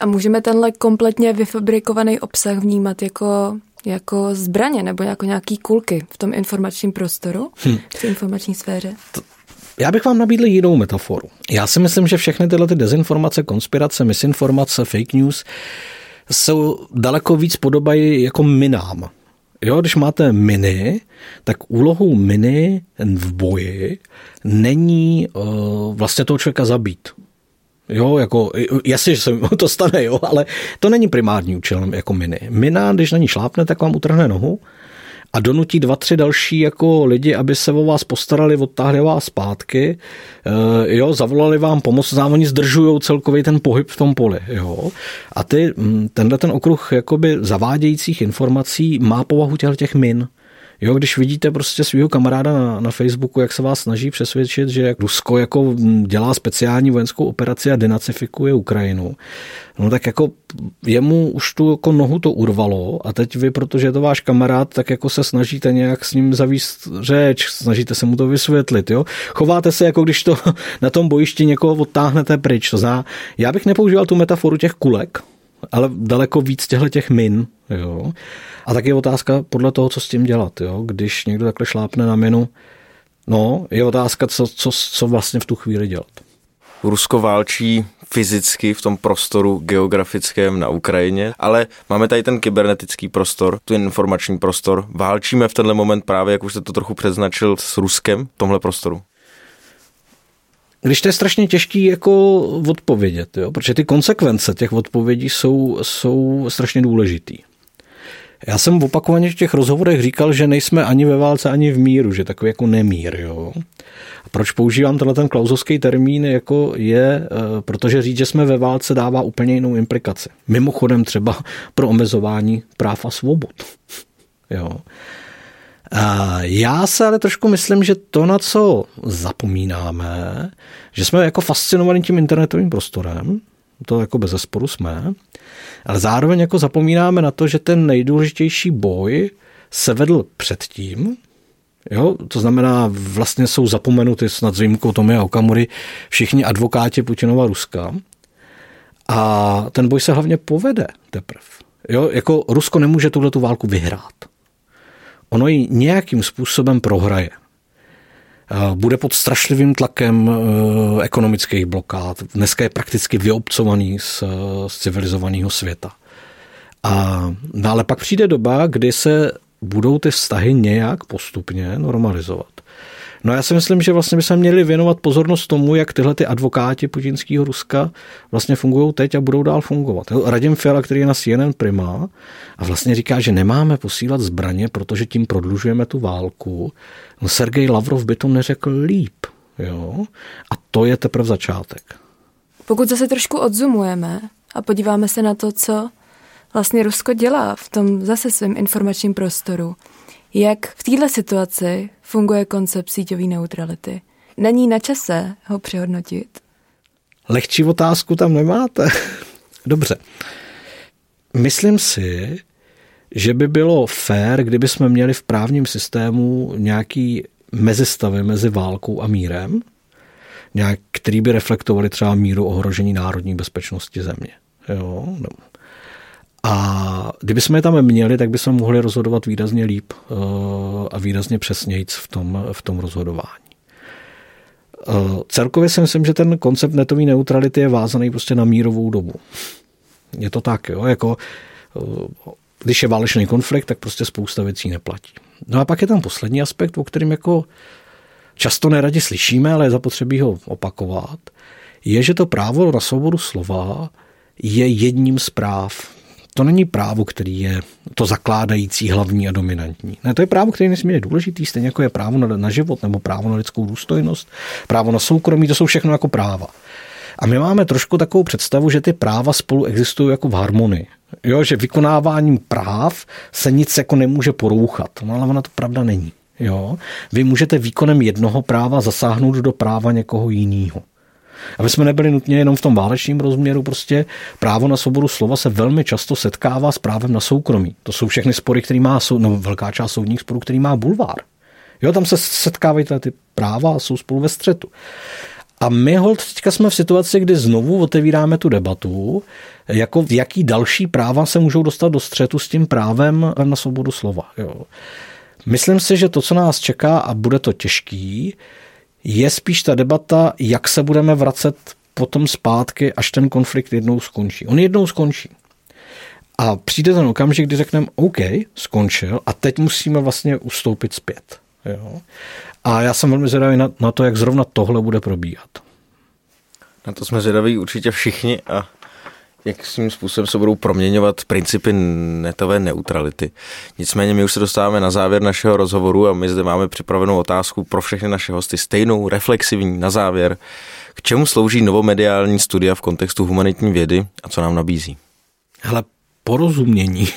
A můžeme tenhle kompletně vyfabrikovaný obsah vnímat jako, jako zbraně nebo jako nějaký kulky v tom informačním prostoru, hm. v té informační sféře? To, já bych vám nabídl jinou metaforu. Já si myslím, že všechny tyhle ty dezinformace, konspirace, misinformace, fake news jsou daleko víc podobají jako minám. Jo, když máte miny, tak úlohou miny v boji není uh, vlastně toho člověka zabít. Jo, jako, jasně, že se to stane, jo, ale to není primární účelem jako miny. Mina, když na ní šlápne, tak vám utrhne nohu a donutí dva, tři další jako lidi, aby se o vás postarali, odtáhli vás zpátky, e, jo, zavolali vám pomoc, závodní zdržují celkový ten pohyb v tom poli, jo. A ty, hm, tenhle ten okruh jakoby zavádějících informací má povahu těch, těch min. Jo, když vidíte prostě svého kamaráda na, na Facebooku, jak se vás snaží přesvědčit, že Rusko jako dělá speciální vojenskou operaci a denacifikuje Ukrajinu, no tak jako jemu už tu jako nohu to urvalo a teď vy, protože je to váš kamarád, tak jako se snažíte nějak s ním zavíst řeč, snažíte se mu to vysvětlit, jo. Chováte se jako když to na tom bojišti někoho odtáhnete pryč. To zná, já bych nepoužíval tu metaforu těch kulek, ale daleko víc těchto těch min, jo. A tak je otázka podle toho, co s tím dělat. Jo? Když někdo takhle šlápne na minu, no, je otázka, co, co, co vlastně v tu chvíli dělat. Rusko válčí fyzicky v tom prostoru geografickém na Ukrajině, ale máme tady ten kybernetický prostor, ten informační prostor. Válčíme v tenhle moment právě, jak už jste to trochu předznačil, s Ruskem v tomhle prostoru. Když to je strašně těžký jako odpovědět, jo? protože ty konsekvence těch odpovědí jsou, jsou strašně důležitý. Já jsem opakovaně v těch rozhovorech říkal, že nejsme ani ve válce, ani v míru, že takový jako nemír. Jo. A proč používám tenhle ten klauzovský termín, jako je, eh, protože říct, že jsme ve válce, dává úplně jinou implikaci. Mimochodem třeba pro omezování práv a svobod. Jo. Já se ale trošku myslím, že to, na co zapomínáme, že jsme jako fascinovaní tím internetovým prostorem, to jako bez zesporu jsme, ale zároveň jako zapomínáme na to, že ten nejdůležitější boj se vedl předtím, Jo, to znamená, vlastně jsou zapomenuty snad s výjimkou a Okamury všichni advokáti Putinova Ruska. A ten boj se hlavně povede teprve. Jo, jako Rusko nemůže tuhle tu válku vyhrát. Ono ji nějakým způsobem prohraje. Bude pod strašlivým tlakem eh, ekonomických blokád. Dneska je prakticky vyobcovaný z, z civilizovaného světa. A no ale pak přijde doba, kdy se budou ty vztahy nějak postupně normalizovat. No já si myslím, že vlastně by se měli věnovat pozornost tomu, jak tyhle ty advokáti putinského Ruska vlastně fungují teď a budou dál fungovat. Radim Fiala, který je na CNN Prima a vlastně říká, že nemáme posílat zbraně, protože tím prodlužujeme tu válku. No Sergej Lavrov by to neřekl líp. Jo? A to je teprve začátek. Pokud zase trošku odzumujeme a podíváme se na to, co vlastně Rusko dělá v tom zase svém informačním prostoru, jak v této situaci funguje koncept síťové neutrality? Není na čase ho přehodnotit? Lehčí otázku tam nemáte. Dobře. Myslím si, že by bylo fér, kdyby jsme měli v právním systému nějaký mezistavy mezi válkou a mírem, nějak, který by reflektovali třeba míru ohrožení národní bezpečnosti země. Jo? No. A kdyby jsme je tam měli, tak bychom mohli rozhodovat výrazně líp eh, a výrazně přesněji v tom, v tom rozhodování. Eh, celkově si myslím, že ten koncept netové neutrality je vázaný prostě na mírovou dobu. Je to tak, jo, jako eh, když je válečný konflikt, tak prostě spousta věcí neplatí. No a pak je tam poslední aspekt, o kterém jako často neradi slyšíme, ale je zapotřebí ho opakovat. je, že to právo na svobodu slova je jedním z práv. To není právo, který je to zakládající, hlavní a dominantní. Ne, to je právo, které je nesmírně důležitý, stejně jako je právo na, na život nebo právo na lidskou důstojnost, právo na soukromí, to jsou všechno jako práva. A my máme trošku takovou představu, že ty práva spolu existují jako v harmonii. Jo, že vykonáváním práv se nic jako nemůže porouchat. No ale ona to pravda není. Jo? Vy můžete výkonem jednoho práva zasáhnout do práva někoho jiného. Aby jsme nebyli nutně jenom v tom válečném rozměru, prostě právo na svobodu slova se velmi často setkává s právem na soukromí. To jsou všechny spory, který má, no, velká část soudních sporů, který má bulvár. Jo, tam se setkávají ty práva a jsou spolu ve střetu. A my hold teďka jsme v situaci, kdy znovu otevíráme tu debatu, jako jaký další práva se můžou dostat do střetu s tím právem na svobodu slova. Jo. Myslím si, že to, co nás čeká, a bude to těžký, je spíš ta debata, jak se budeme vracet potom zpátky, až ten konflikt jednou skončí. On jednou skončí. A přijde ten okamžik, kdy řekneme, OK, skončil a teď musíme vlastně ustoupit zpět. Jo? A já jsem velmi zvědavý na, na to, jak zrovna tohle bude probíhat. Na to jsme zvědaví určitě všichni a jak svým způsobem se budou proměňovat principy netové neutrality. Nicméně my už se dostáváme na závěr našeho rozhovoru a my zde máme připravenou otázku pro všechny naše hosty, stejnou, reflexivní na závěr. K čemu slouží novomediální studia v kontextu humanitní vědy a co nám nabízí? Hele, porozumění.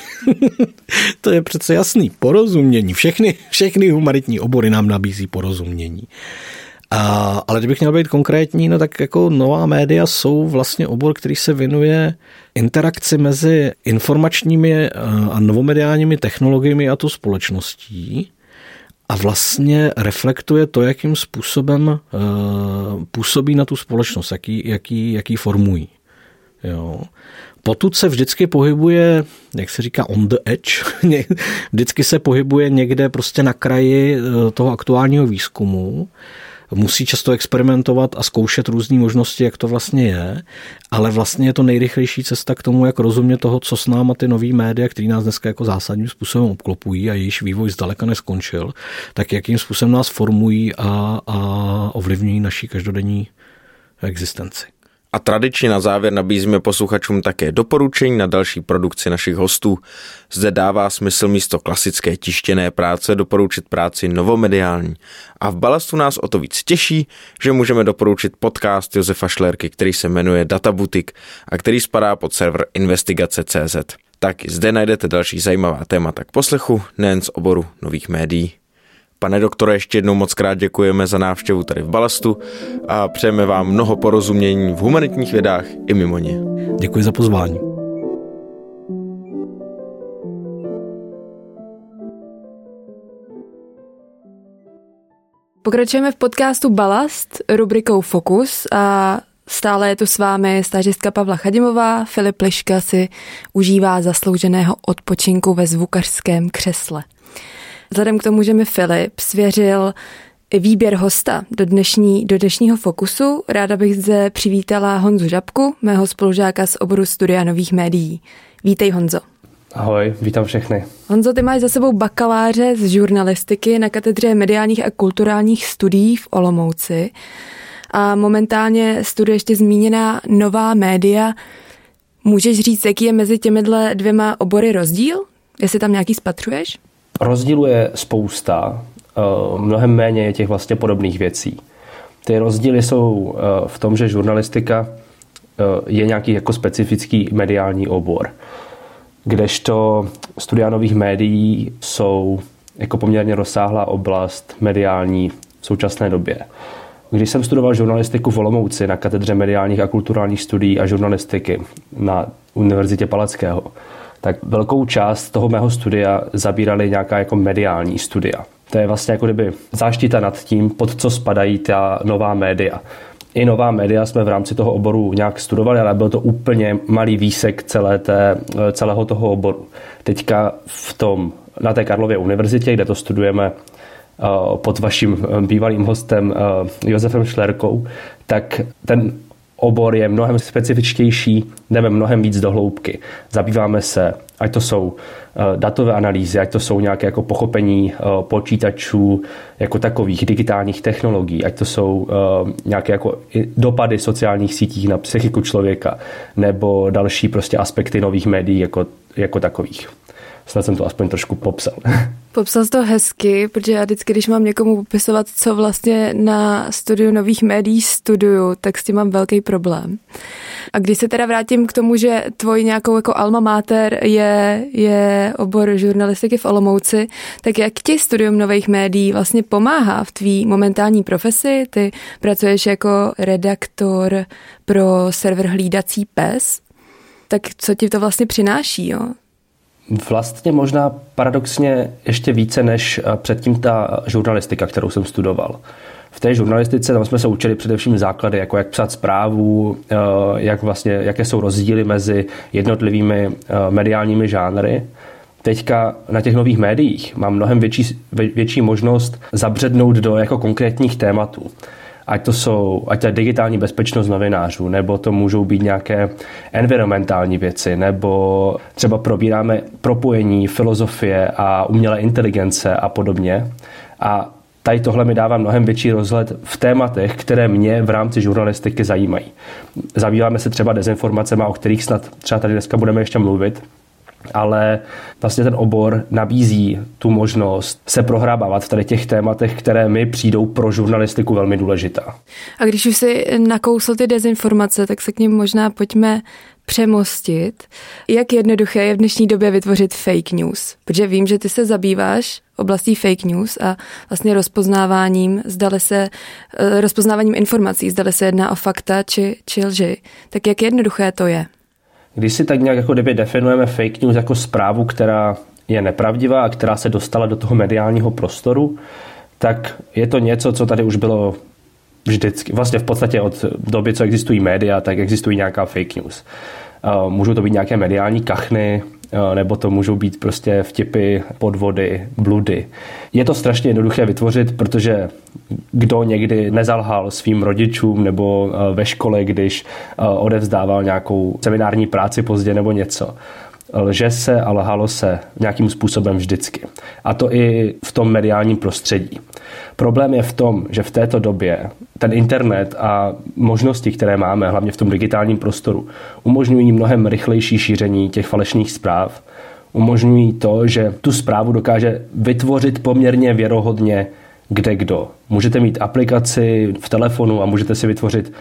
to je přece jasný. Porozumění. Všechny, všechny humanitní obory nám nabízí porozumění. A, ale kdybych měl být konkrétní, no tak jako nová média jsou vlastně obor, který se věnuje interakci mezi informačními a novomediálními technologiemi a tu společností a vlastně reflektuje to, jakým způsobem uh, působí na tu společnost, jaký, jaký, jaký formují. Jo. Potud se vždycky pohybuje, jak se říká, on the edge. vždycky se pohybuje někde prostě na kraji eh, toho aktuálního výzkumu. Musí často experimentovat a zkoušet různé možnosti, jak to vlastně je, ale vlastně je to nejrychlejší cesta k tomu, jak rozumět toho, co s náma ty nový média, který nás dneska jako zásadním způsobem obklopují a jejíž vývoj zdaleka neskončil, tak jakým způsobem nás formují a, a ovlivňují naší každodenní existenci. A tradičně na závěr nabízíme posluchačům také doporučení na další produkci našich hostů. Zde dává smysl místo klasické tištěné práce doporučit práci novomediální. A v Balastu nás o to víc těší, že můžeme doporučit podcast Josefa Šlerky, který se jmenuje Databutik a který spadá pod server investigace.cz. Tak zde najdete další zajímavá témata k poslechu, nejen z oboru nových médií. Pane doktore, ještě jednou moc krát děkujeme za návštěvu tady v Balastu a přejeme vám mnoho porozumění v humanitních vědách i mimo ně. Děkuji za pozvání. Pokračujeme v podcastu Balast rubrikou Fokus a Stále je tu s vámi stážistka Pavla Chadimová. Filip Liška si užívá zaslouženého odpočinku ve zvukařském křesle. Vzhledem k tomu, že mi Filip svěřil výběr hosta do, dnešní, do dnešního fokusu, ráda bych zde přivítala Honzu Žabku, mého spolužáka z oboru studia nových médií. Vítej Honzo. Ahoj, vítám všechny. Honzo, ty máš za sebou bakaláře z žurnalistiky na katedře mediálních a kulturálních studií v Olomouci a momentálně studuješ ještě zmíněná nová média. Můžeš říct, jaký je mezi těmi dvěma obory rozdíl? Jestli tam nějaký spatřuješ? Rozdílu je spousta, eh, mnohem méně je těch vlastně podobných věcí. Ty rozdíly jsou eh, v tom, že žurnalistika eh, je nějaký jako specifický mediální obor, kdežto studia nových médií jsou jako poměrně rozsáhlá oblast mediální v současné době. Když jsem studoval žurnalistiku v Olomouci na katedře mediálních a kulturálních studií a žurnalistiky na Univerzitě Palackého, tak velkou část toho mého studia zabírali nějaká jako mediální studia. To je vlastně jako kdyby záštita nad tím, pod co spadají ta nová média. I nová média jsme v rámci toho oboru nějak studovali, ale byl to úplně malý výsek celé té, celého toho oboru. Teďka v tom, na té Karlově univerzitě, kde to studujeme eh, pod vaším eh, bývalým hostem eh, Josefem Šlerkou, tak ten obor je mnohem specifičtější, jdeme mnohem víc do hloubky. Zabýváme se, ať to jsou eh, datové analýzy, ať to jsou nějaké jako pochopení eh, počítačů jako takových digitálních technologií, ať to jsou eh, nějaké jako dopady sociálních sítí na psychiku člověka, nebo další prostě aspekty nových médií jako, jako takových. Snad jsem to aspoň trošku popsal. Popsal jsi to hezky, protože já vždycky, když mám někomu popisovat, co vlastně na studiu nových médií studuju, tak s tím mám velký problém. A když se teda vrátím k tomu, že tvoj nějakou jako alma mater je, je obor žurnalistiky v Olomouci, tak jak ti studium nových médií vlastně pomáhá v tvý momentální profesi? Ty pracuješ jako redaktor pro server Hlídací pes, tak co ti to vlastně přináší? Jo? Vlastně možná paradoxně ještě více než eh, předtím ta žurnalistika, kterou jsem studoval. V té žurnalistice tam jsme se učili především základy, jako jak psát zprávu, eh, jak vlastně, jaké jsou rozdíly mezi jednotlivými eh, mediálními žánry. Teďka na těch nových médiích mám mnohem větší, větší možnost zabřednout do jako konkrétních tématů ať to jsou, ať to je digitální bezpečnost novinářů, nebo to můžou být nějaké environmentální věci, nebo třeba probíráme propojení filozofie a umělé inteligence a podobně. A tady tohle mi dává mnohem větší rozhled v tématech, které mě v rámci žurnalistiky zajímají. Zabýváme se třeba dezinformacemi, o kterých snad třeba tady dneska budeme ještě mluvit, ale vlastně ten obor nabízí tu možnost se prohrábávat v tady těch tématech, které mi přijdou pro žurnalistiku velmi důležitá. A když už si nakousl ty dezinformace, tak se k ním možná pojďme přemostit. Jak jednoduché je v dnešní době vytvořit fake news? Protože vím, že ty se zabýváš oblastí fake news a vlastně rozpoznáváním, zdali se, eh, rozpoznáváním informací, zdali se jedná o fakta či, či lži. Tak jak jednoduché to je? Když si tak nějak jako kdyby definujeme fake news jako zprávu, která je nepravdivá a která se dostala do toho mediálního prostoru, tak je to něco, co tady už bylo vždycky. Vlastně v podstatě od doby, co existují média, tak existují nějaká fake news. Můžou to být nějaké mediální kachny, nebo to můžou být prostě vtipy, podvody, bludy. Je to strašně jednoduché vytvořit, protože kdo někdy nezalhal svým rodičům nebo ve škole, když odevzdával nějakou seminární práci pozdě nebo něco. Lže se a lhalo se nějakým způsobem vždycky. A to i v tom mediálním prostředí. Problém je v tom, že v této době ten internet a možnosti, které máme, hlavně v tom digitálním prostoru, umožňují mnohem rychlejší šíření těch falešných zpráv. Umožňují to, že tu zprávu dokáže vytvořit poměrně věrohodně kde kdo. Můžete mít aplikaci v telefonu a můžete si vytvořit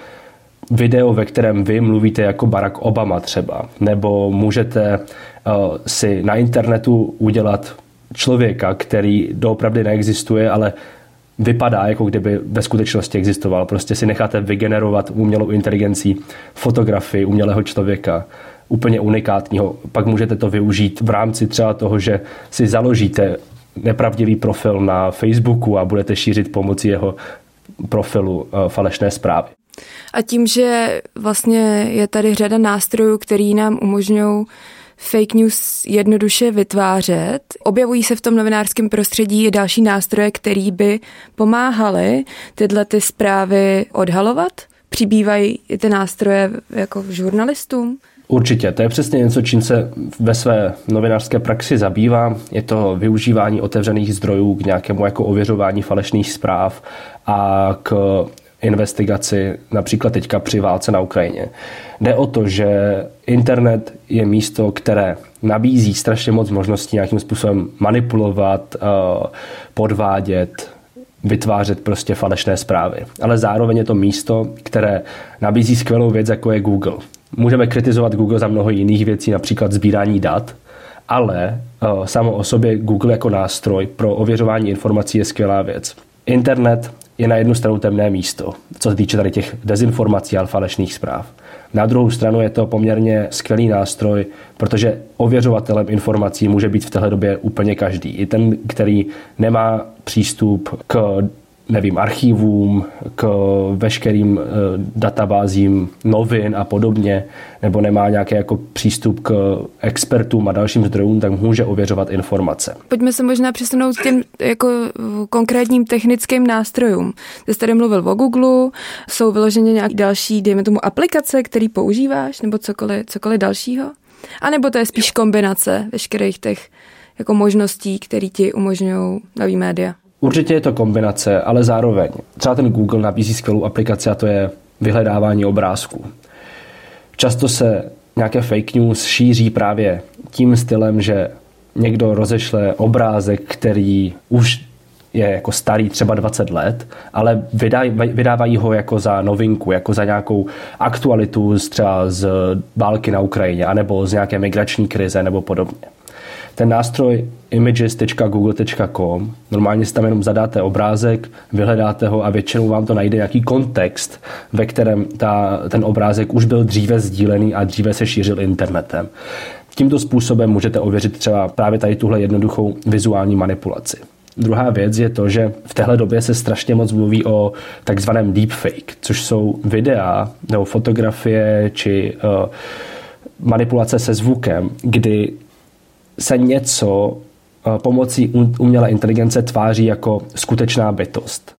video, ve kterém vy mluvíte jako Barack Obama třeba, nebo můžete uh, si na internetu udělat člověka, který doopravdy neexistuje, ale vypadá, jako kdyby ve skutečnosti existoval. Prostě si necháte vygenerovat umělou inteligencí fotografii umělého člověka, úplně unikátního. Pak můžete to využít v rámci třeba toho, že si založíte nepravdivý profil na Facebooku a budete šířit pomocí jeho profilu eh, falešné zprávy. A tím, že vlastně je tady řada nástrojů, který nám umožňují fake news jednoduše vytvářet. Objevují se v tom novinářském prostředí i další nástroje, které by pomáhaly tyhle ty zprávy odhalovat? Přibývají i ty nástroje jako žurnalistům? Určitě, to je přesně něco, čím se ve své novinářské praxi zabývá. Je to využívání otevřených zdrojů k nějakému jako ověřování falešných zpráv a k investigaci například teďka při válce na Ukrajině. Jde o to, že internet je místo, které nabízí strašně moc možností nějakým způsobem manipulovat, eh, podvádět, vytvářet prostě falešné zprávy. Ale zároveň je to místo, které nabízí skvělou věc, jako je Google. Můžeme kritizovat Google za mnoho jiných věcí, například sbírání dat, ale uh, samo o sobě Google jako nástroj pro ověřování informací je skvělá věc. Internet je na jednu stranu temné místo, co se týče tady těch dezinformací a falešných zpráv. Na druhou stranu je to poměrně skvělý nástroj, protože ověřovatelem informací může být v téhle době úplně každý. I ten, který nemá přístup k nevím, archivům, k veškerým eh, databázím novin a podobně, nebo nemá nějaký jako přístup k expertům a dalším zdrojům, tak může ověřovat informace. Pojďme se možná přesunout k těm jako konkrétním technickým nástrojům. Ty jsi tady mluvil o Google, jsou vyloženě nějaké další, dejme tomu, aplikace, který používáš, nebo cokoliv, cokoliv dalšího? A nebo to je spíš kombinace veškerých těch jako možností, které ti umožňují nový média? Určitě je to kombinace, ale zároveň. Třeba ten Google nabízí skvělou aplikaci a to je vyhledávání obrázků. Často se nějaké fake news šíří právě tím stylem, že někdo rozešle obrázek, který už je jako starý třeba 20 let, ale vydávají ho jako za novinku, jako za nějakou aktualitu třeba z války na Ukrajině, anebo z nějaké migrační krize nebo podobně. Ten nástroj images.google.com, normálně si tam jenom zadáte obrázek, vyhledáte ho a většinou vám to najde nějaký kontext, ve kterém ta, ten obrázek už byl dříve sdílený a dříve se šířil internetem. Tímto způsobem můžete ověřit třeba právě tady tuhle jednoduchou vizuální manipulaci. Druhá věc je to, že v téhle době se strašně moc mluví o takzvaném deepfake, což jsou videa nebo fotografie či uh, manipulace se zvukem, kdy se něco eh, pomocí umělé inteligence tváří jako skutečná bytost.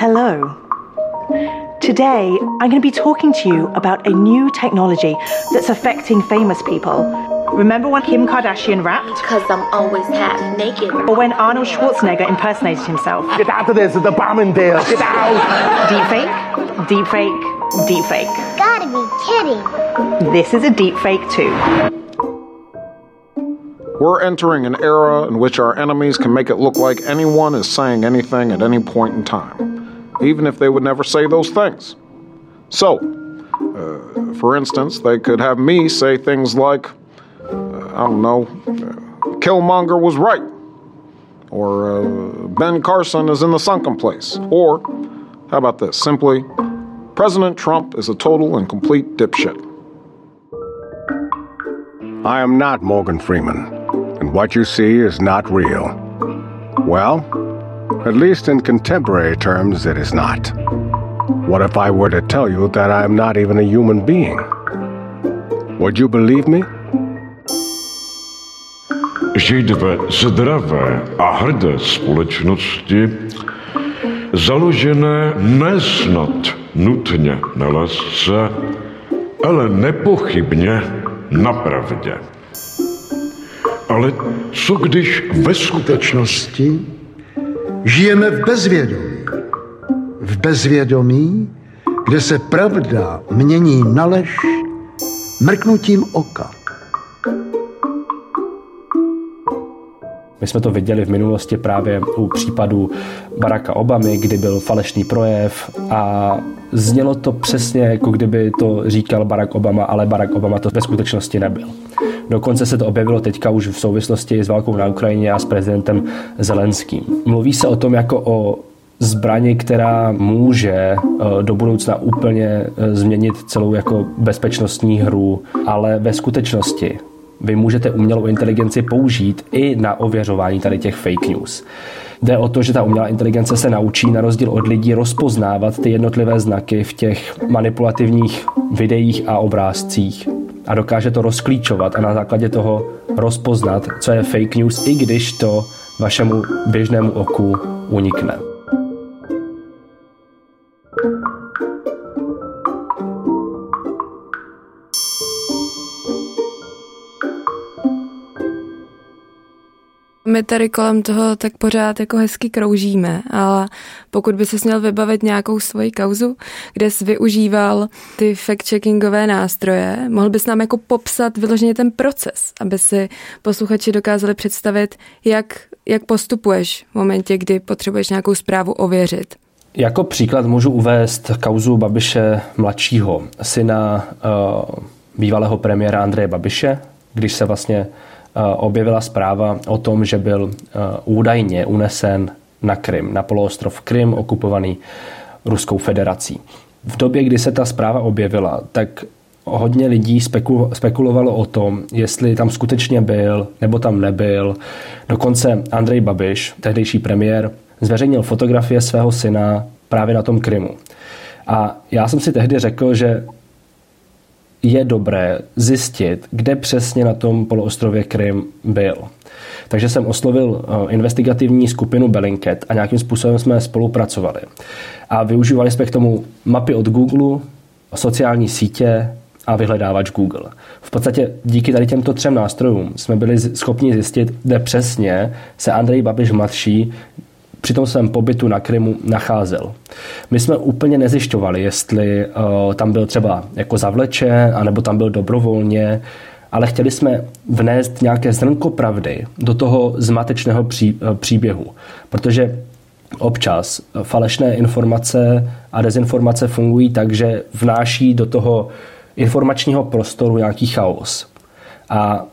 Hello. Today, I'm going to be talking to you about a new technology that's affecting famous people. Remember when Kim Kardashian rapped? Because I'm always half naked. Or when Arnold Schwarzenegger impersonated himself? Get out of this, it's a bombing deal. Get out! deep fake, deep fake, deep fake. Gotta be kidding. This is a deep fake too. We're entering an era in which our enemies can make it look like anyone is saying anything at any point in time, even if they would never say those things. So, uh, for instance, they could have me say things like, I don't know, Killmonger was right. Or uh, Ben Carson is in the sunken place. Or, how about this? Simply, President Trump is a total and complete dipshit. I am not Morgan Freeman, and what you see is not real. Well, at least in contemporary terms, it is not. What if I were to tell you that I am not even a human being? Would you believe me? Žít ve zdravé a hrdé společnosti, založené nesnad nutně na lásce, ale nepochybně na pravdě. Ale co když ve skutečnosti žijeme v bezvědomí? V bezvědomí, kde se pravda mění na lež mrknutím oka. My jsme to viděli v minulosti právě u případu Baracka Obamy, kdy byl falešný projev a znělo to přesně, jako kdyby to říkal Barack Obama, ale Barack Obama to ve skutečnosti nebyl. Dokonce se to objevilo teďka už v souvislosti s válkou na Ukrajině a s prezidentem Zelenským. Mluví se o tom jako o zbraně, která může eh, do budoucna úplně eh, změnit celou jako bezpečnostní hru, ale ve skutečnosti vy můžete umělou inteligenci použít i na ověřování tady těch fake news. Jde o to, že ta umělá inteligence se naučí na rozdíl od lidí rozpoznávat ty jednotlivé znaky v těch manipulativních videích a obrázcích a dokáže to rozklíčovat a na základě toho rozpoznat, co je fake news, i když to vašemu běžnému oku unikne. My tady kolem toho tak pořád jako hezky kroužíme, ale pokud by se měl vybavit nějakou svoji kauzu, kde jsi využíval ty fact-checkingové nástroje, mohl bys nám jako popsat vyloženě ten proces, aby si posluchači dokázali představit, jak, jak postupuješ v momentě, kdy potřebuješ nějakou zprávu ověřit. Jako příklad můžu uvést kauzu Babiše mladšího, syna uh, bývalého premiéra Andreje Babiše, když se vlastně objevila zpráva o tom, že byl eh, údajně unesen na Krym, na poloostrov Krym, okupovaný Ruskou federací. V době, kdy se ta zpráva objevila, tak hodně lidí spekulovalo o tom, jestli tam skutečně byl nebo tam nebyl. Dokonce Andrej Babiš, tehdejší premiér, zveřejnil fotografie svého syna právě na tom Krymu. A já jsem si tehdy řekl, že je dobré zjistit, kde přesně na tom poloostrově Krym byl. Takže jsem oslovil eh, investigativní skupinu Bellingcat a nějakým způsobem jsme spolupracovali. A využívali jsme k tomu mapy od Google, sociální sítě a vyhledávač Google. V podstatě díky tady těmto třem nástrojům jsme byli schopni zjistit, kde přesně se Andrej Babiš mladší při tom svém pobytu na Krymu nacházel. My jsme úplně nezjišťovali, jestli uh, tam byl třeba jako zavlečen, anebo tam byl dobrovolně, ale chtěli jsme vnést nějaké zrnko pravdy do toho zmatečného pří, uh, příběhu, protože občas falešné informace a dezinformace fungují tak, že vnáší do toho informačního prostoru nějaký chaos. A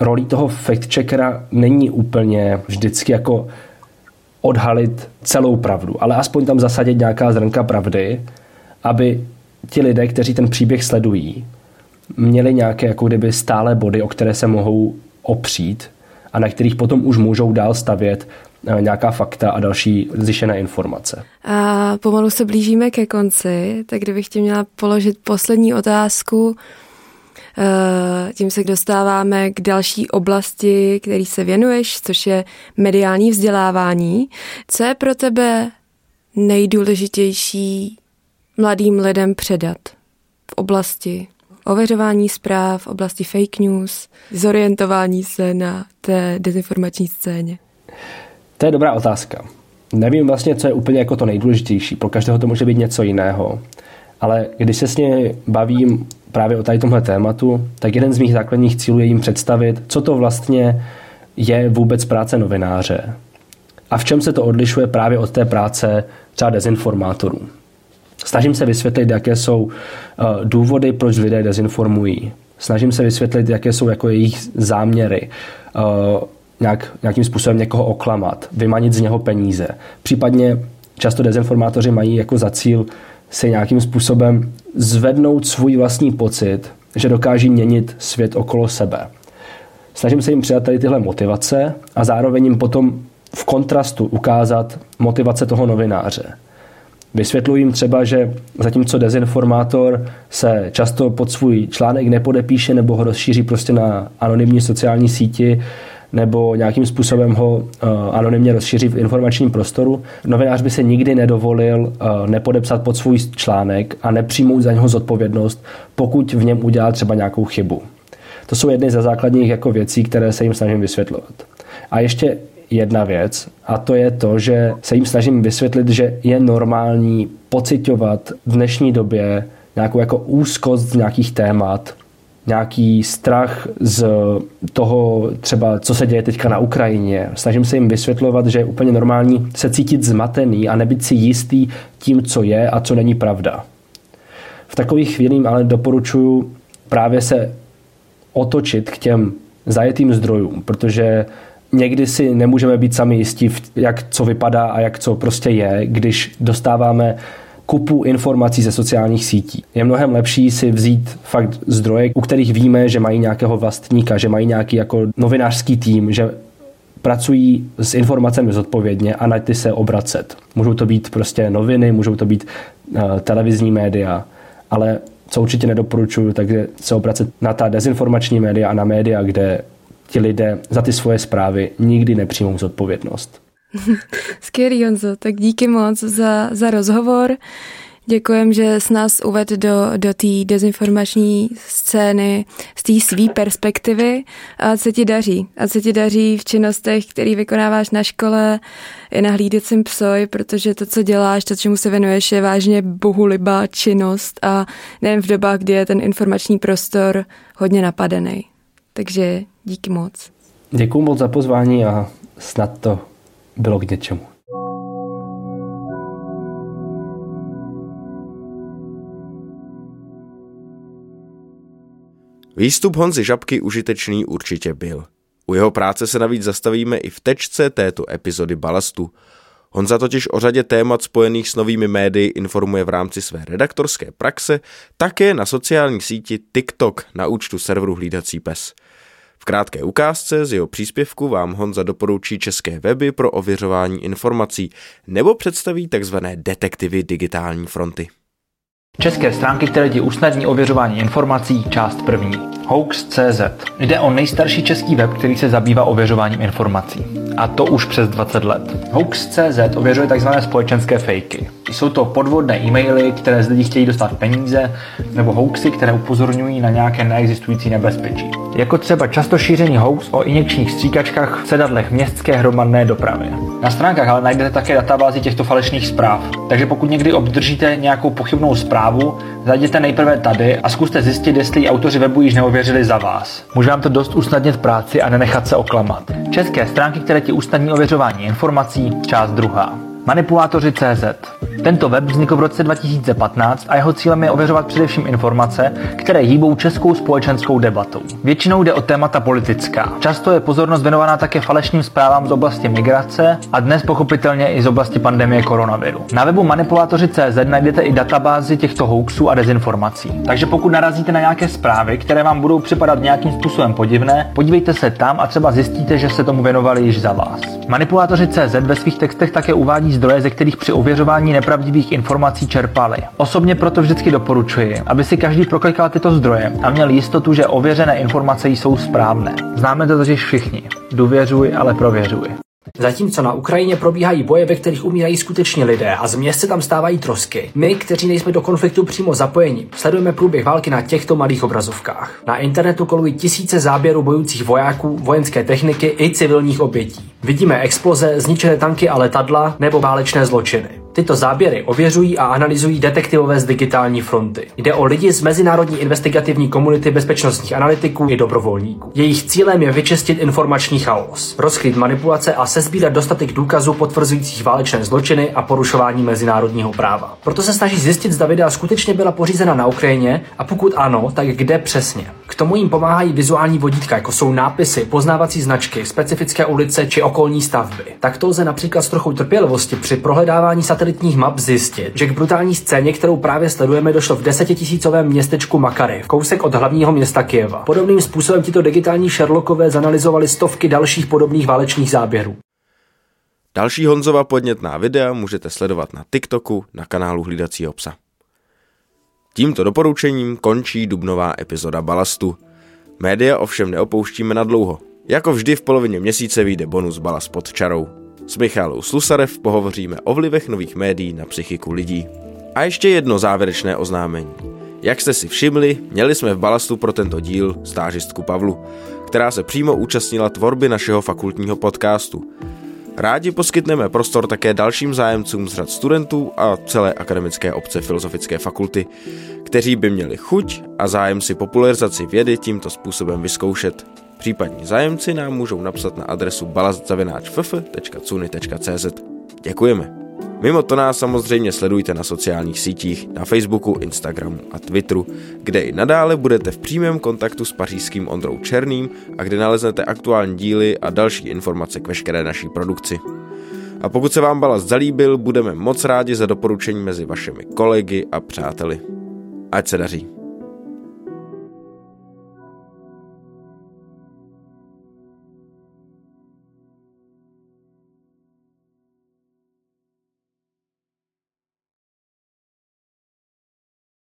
rolí toho fact-checkera není úplně vždycky jako odhalit celou pravdu, ale aspoň tam zasadit nějaká zrnka pravdy, aby ti lidé, kteří ten příběh sledují, měli nějaké jako kdyby stále body, o které se mohou opřít a na kterých potom už můžou dál stavět eh, nějaká fakta a další zjištěné informace. A pomalu se blížíme ke konci, tak kdybych tě měla položit poslední otázku, tím se dostáváme k další oblasti, který se věnuješ, což je mediální vzdělávání. Co je pro tebe nejdůležitější mladým lidem předat v oblasti ověřování zpráv, v oblasti fake news, zorientování se na té dezinformační scéně? To je dobrá otázka. Nevím vlastně, co je úplně jako to nejdůležitější. Pro každého to může být něco jiného. Ale když se s ně bavím právě o tady tomhle tématu, tak jeden z mých základních cílů je jim představit, co to vlastně je vůbec práce novináře a v čem se to odlišuje právě od té práce třeba dezinformátorů. Snažím se vysvětlit, jaké jsou eh, důvody, proč lidé dezinformují. Snažím se vysvětlit, jaké jsou jako jejich záměry, eh, nějak, nějakým způsobem někoho oklamat, vymanit z něho peníze. Případně často dezinformátoři mají jako za cíl se nějakým způsobem zvednout svůj vlastní pocit, že dokáží měnit svět okolo sebe. Snažím se jim přidat tady tyhle motivace a zároveň jim potom v kontrastu ukázat motivace toho novináře. Vysvětluji jim třeba, že zatímco dezinformátor se často pod svůj článek nepodepíše nebo ho rozšíří prostě na anonymní sociální síti, nebo nějakým způsobem ho uh, anonymně rozšíří v informačním prostoru, novinář by se nikdy nedovolil uh, nepodepsat pod svůj článek a nepřijmout za něho zodpovědnost, pokud v něm udělá třeba nějakou chybu. To jsou jedny ze základních jako věcí, které se jim snažím vysvětlovat. A ještě jedna věc, a to je to, že se jim snažím vysvětlit, že je normální pocitovat v dnešní době nějakou jako úzkost z nějakých témat, nějaký strach z toho třeba, co se děje teďka na Ukrajině. Snažím se jim vysvětlovat, že je úplně normální se cítit zmatený a nebyt si jistý tím, co je a co není pravda. V takových chvílích ale doporučuji právě se otočit k těm zajetým zdrojům, protože někdy si nemůžeme být sami jistí, jak co vypadá a jak co prostě je, když dostáváme kupu informací ze sociálních sítí. Je mnohem lepší si vzít fakt zdroje, u kterých víme, že mají nějakého vlastníka, že mají nějaký jako novinářský tým, že pracují s informacemi zodpovědně a na ty se obracet. Můžou to být prostě noviny, můžou to být uh, televizní média, ale co určitě nedoporučuju, tak je se obracet na ta dezinformační média a na média, kde ti lidé za ty svoje zprávy nikdy nepřijmou zodpovědnost. Skvělý, Honzo, tak díky moc za, za rozhovor. Děkujem, že s nás uved do, do té dezinformační scény z té své perspektivy a se ti daří. A se ti daří v činnostech, který vykonáváš na škole, i na hlídecím psoj, protože to, co děláš, to, čemu se věnuješ, je vážně bohulibá činnost a nejen v dobách, kdy je ten informační prostor hodně napadený. Takže díky moc. Děkuji moc za pozvání a snad to bylo k něčemu. Výstup Honzy Žabky užitečný určitě byl. U jeho práce se navíc zastavíme i v tečce této epizody Balastu. Honza totiž o řadě témat spojených s novými médii informuje v rámci své redaktorské praxe, také na sociální síti TikTok na účtu serveru Hlídací pes. V krátké ukázce z jeho příspěvku vám Honza doporučí české weby pro ověřování informací nebo představí tzv. detektivy digitální fronty. České stránky, které ti usnadní ověřování informací, část první. Hoax.cz Jde o nejstarší český web, který se zabývá ověřováním informací. A to už přes 20 let. Hoax.cz ověřuje tzv. společenské fejky. Jsou to podvodné e-maily, které z lidí chtějí dostat peníze, nebo hoaxy, které upozorňují na nějaké neexistující nebezpečí. Jako třeba často šířený hoax o injekčních stříkačkách v sedadlech městské hromadné dopravy. Na stránkách ale najdete také databázi těchto falešných zpráv. Takže pokud někdy obdržíte nějakou pochybnou zprávu, zajděte nejprve tady a zkuste zjistit, jestli autoři webu již neověřili za vás. Může vám to dost usnadnit práci a nenechat se oklamat. České stránky, které ti usnadní ověřování informací, část druhá. Manipulátoři CZ. Tento web vznikl v roce 2015 a jeho cílem je ověřovat především informace, které hýbou českou společenskou debatou. Většinou jde o témata politická. Často je pozornost věnovaná také falešným zprávám z oblasti migrace a dnes pochopitelně i z oblasti pandemie koronaviru. Na webu manipulátoři.cz najdete i databázi těchto hoaxů a dezinformací. Takže pokud narazíte na nějaké zprávy, které vám budou připadat nějakým způsobem podivné, podívejte se tam a třeba zjistíte, že se tomu věnovali již za vás. Manipulátoři.cz ve svých textech také uvádí zdroje, ze kterých při ověřování nepravdivých informací čerpali. Osobně proto vždycky doporučuji, aby si každý proklikal tyto zdroje a měl jistotu, že ověřené informace jsou správné. Známe to totiž všichni. Důvěřuj, ale prověřuj. Zatímco na Ukrajině probíhají boje, ve kterých umírají skuteční lidé a z měst se tam stávají trosky, my, kteří nejsme do konfliktu přímo zapojeni, sledujeme průběh války na těchto malých obrazovkách. Na internetu kolují tisíce záběrů bojujících vojáků, vojenské techniky i civilních obětí. Vidíme exploze, zničené tanky a letadla nebo válečné zločiny. Tyto záběry ověřují a analyzují detektivové z digitální fronty. Jde o lidi z mezinárodní investigativní komunity bezpečnostních analytiků i dobrovolníků. Jejich cílem je vyčistit informační chaos, rozkrýt manipulace a sezbírat dostatek důkazů potvrzujících válečné zločiny a porušování mezinárodního práva. Proto se snaží zjistit, zda videa skutečně byla pořízena na Ukrajině a pokud ano, tak kde přesně. K tomu jim pomáhají vizuální vodítka, jako jsou nápisy, poznávací značky, specifické ulice či okolní stavby. Takto lze například s trochou trpělivosti při prohledávání satelitních map zjistit, že k brutální scéně, kterou právě sledujeme, došlo v desetitisícovém městečku Makary, kousek od hlavního města Kieva. Podobným způsobem tito digitální Sherlockové zanalizovali stovky dalších podobných válečných záběrů. Další Honzova podnětná videa můžete sledovat na TikToku na kanálu Hlídacího psa. Tímto doporučením končí dubnová epizoda Balastu. Média ovšem neopouštíme na dlouho. Jako vždy v polovině měsíce vyjde bonus Balast pod čarou. S Michalou Slusarev pohovoříme o vlivech nových médií na psychiku lidí. A ještě jedno závěrečné oznámení. Jak jste si všimli, měli jsme v Balastu pro tento díl stážistku Pavlu, která se přímo účastnila tvorby našeho fakultního podcastu. Rádi poskytneme prostor také dalším zájemcům z řad studentů a celé akademické obce Filozofické fakulty, kteří by měli chuť a zájem si popularizaci vědy tímto způsobem vyzkoušet. Případní zájemci nám můžou napsat na adresu balastzavináčff.cuny.cz. Děkujeme. Mimo to nás samozřejmě sledujte na sociálních sítích, na Facebooku, Instagramu a Twitteru, kde i nadále budete v přímém kontaktu s pařížským Ondrou Černým a kde naleznete aktuální díly a další informace k veškeré naší produkci. A pokud se vám balast zalíbil, budeme moc rádi za doporučení mezi vašimi kolegy a přáteli. Ať se daří.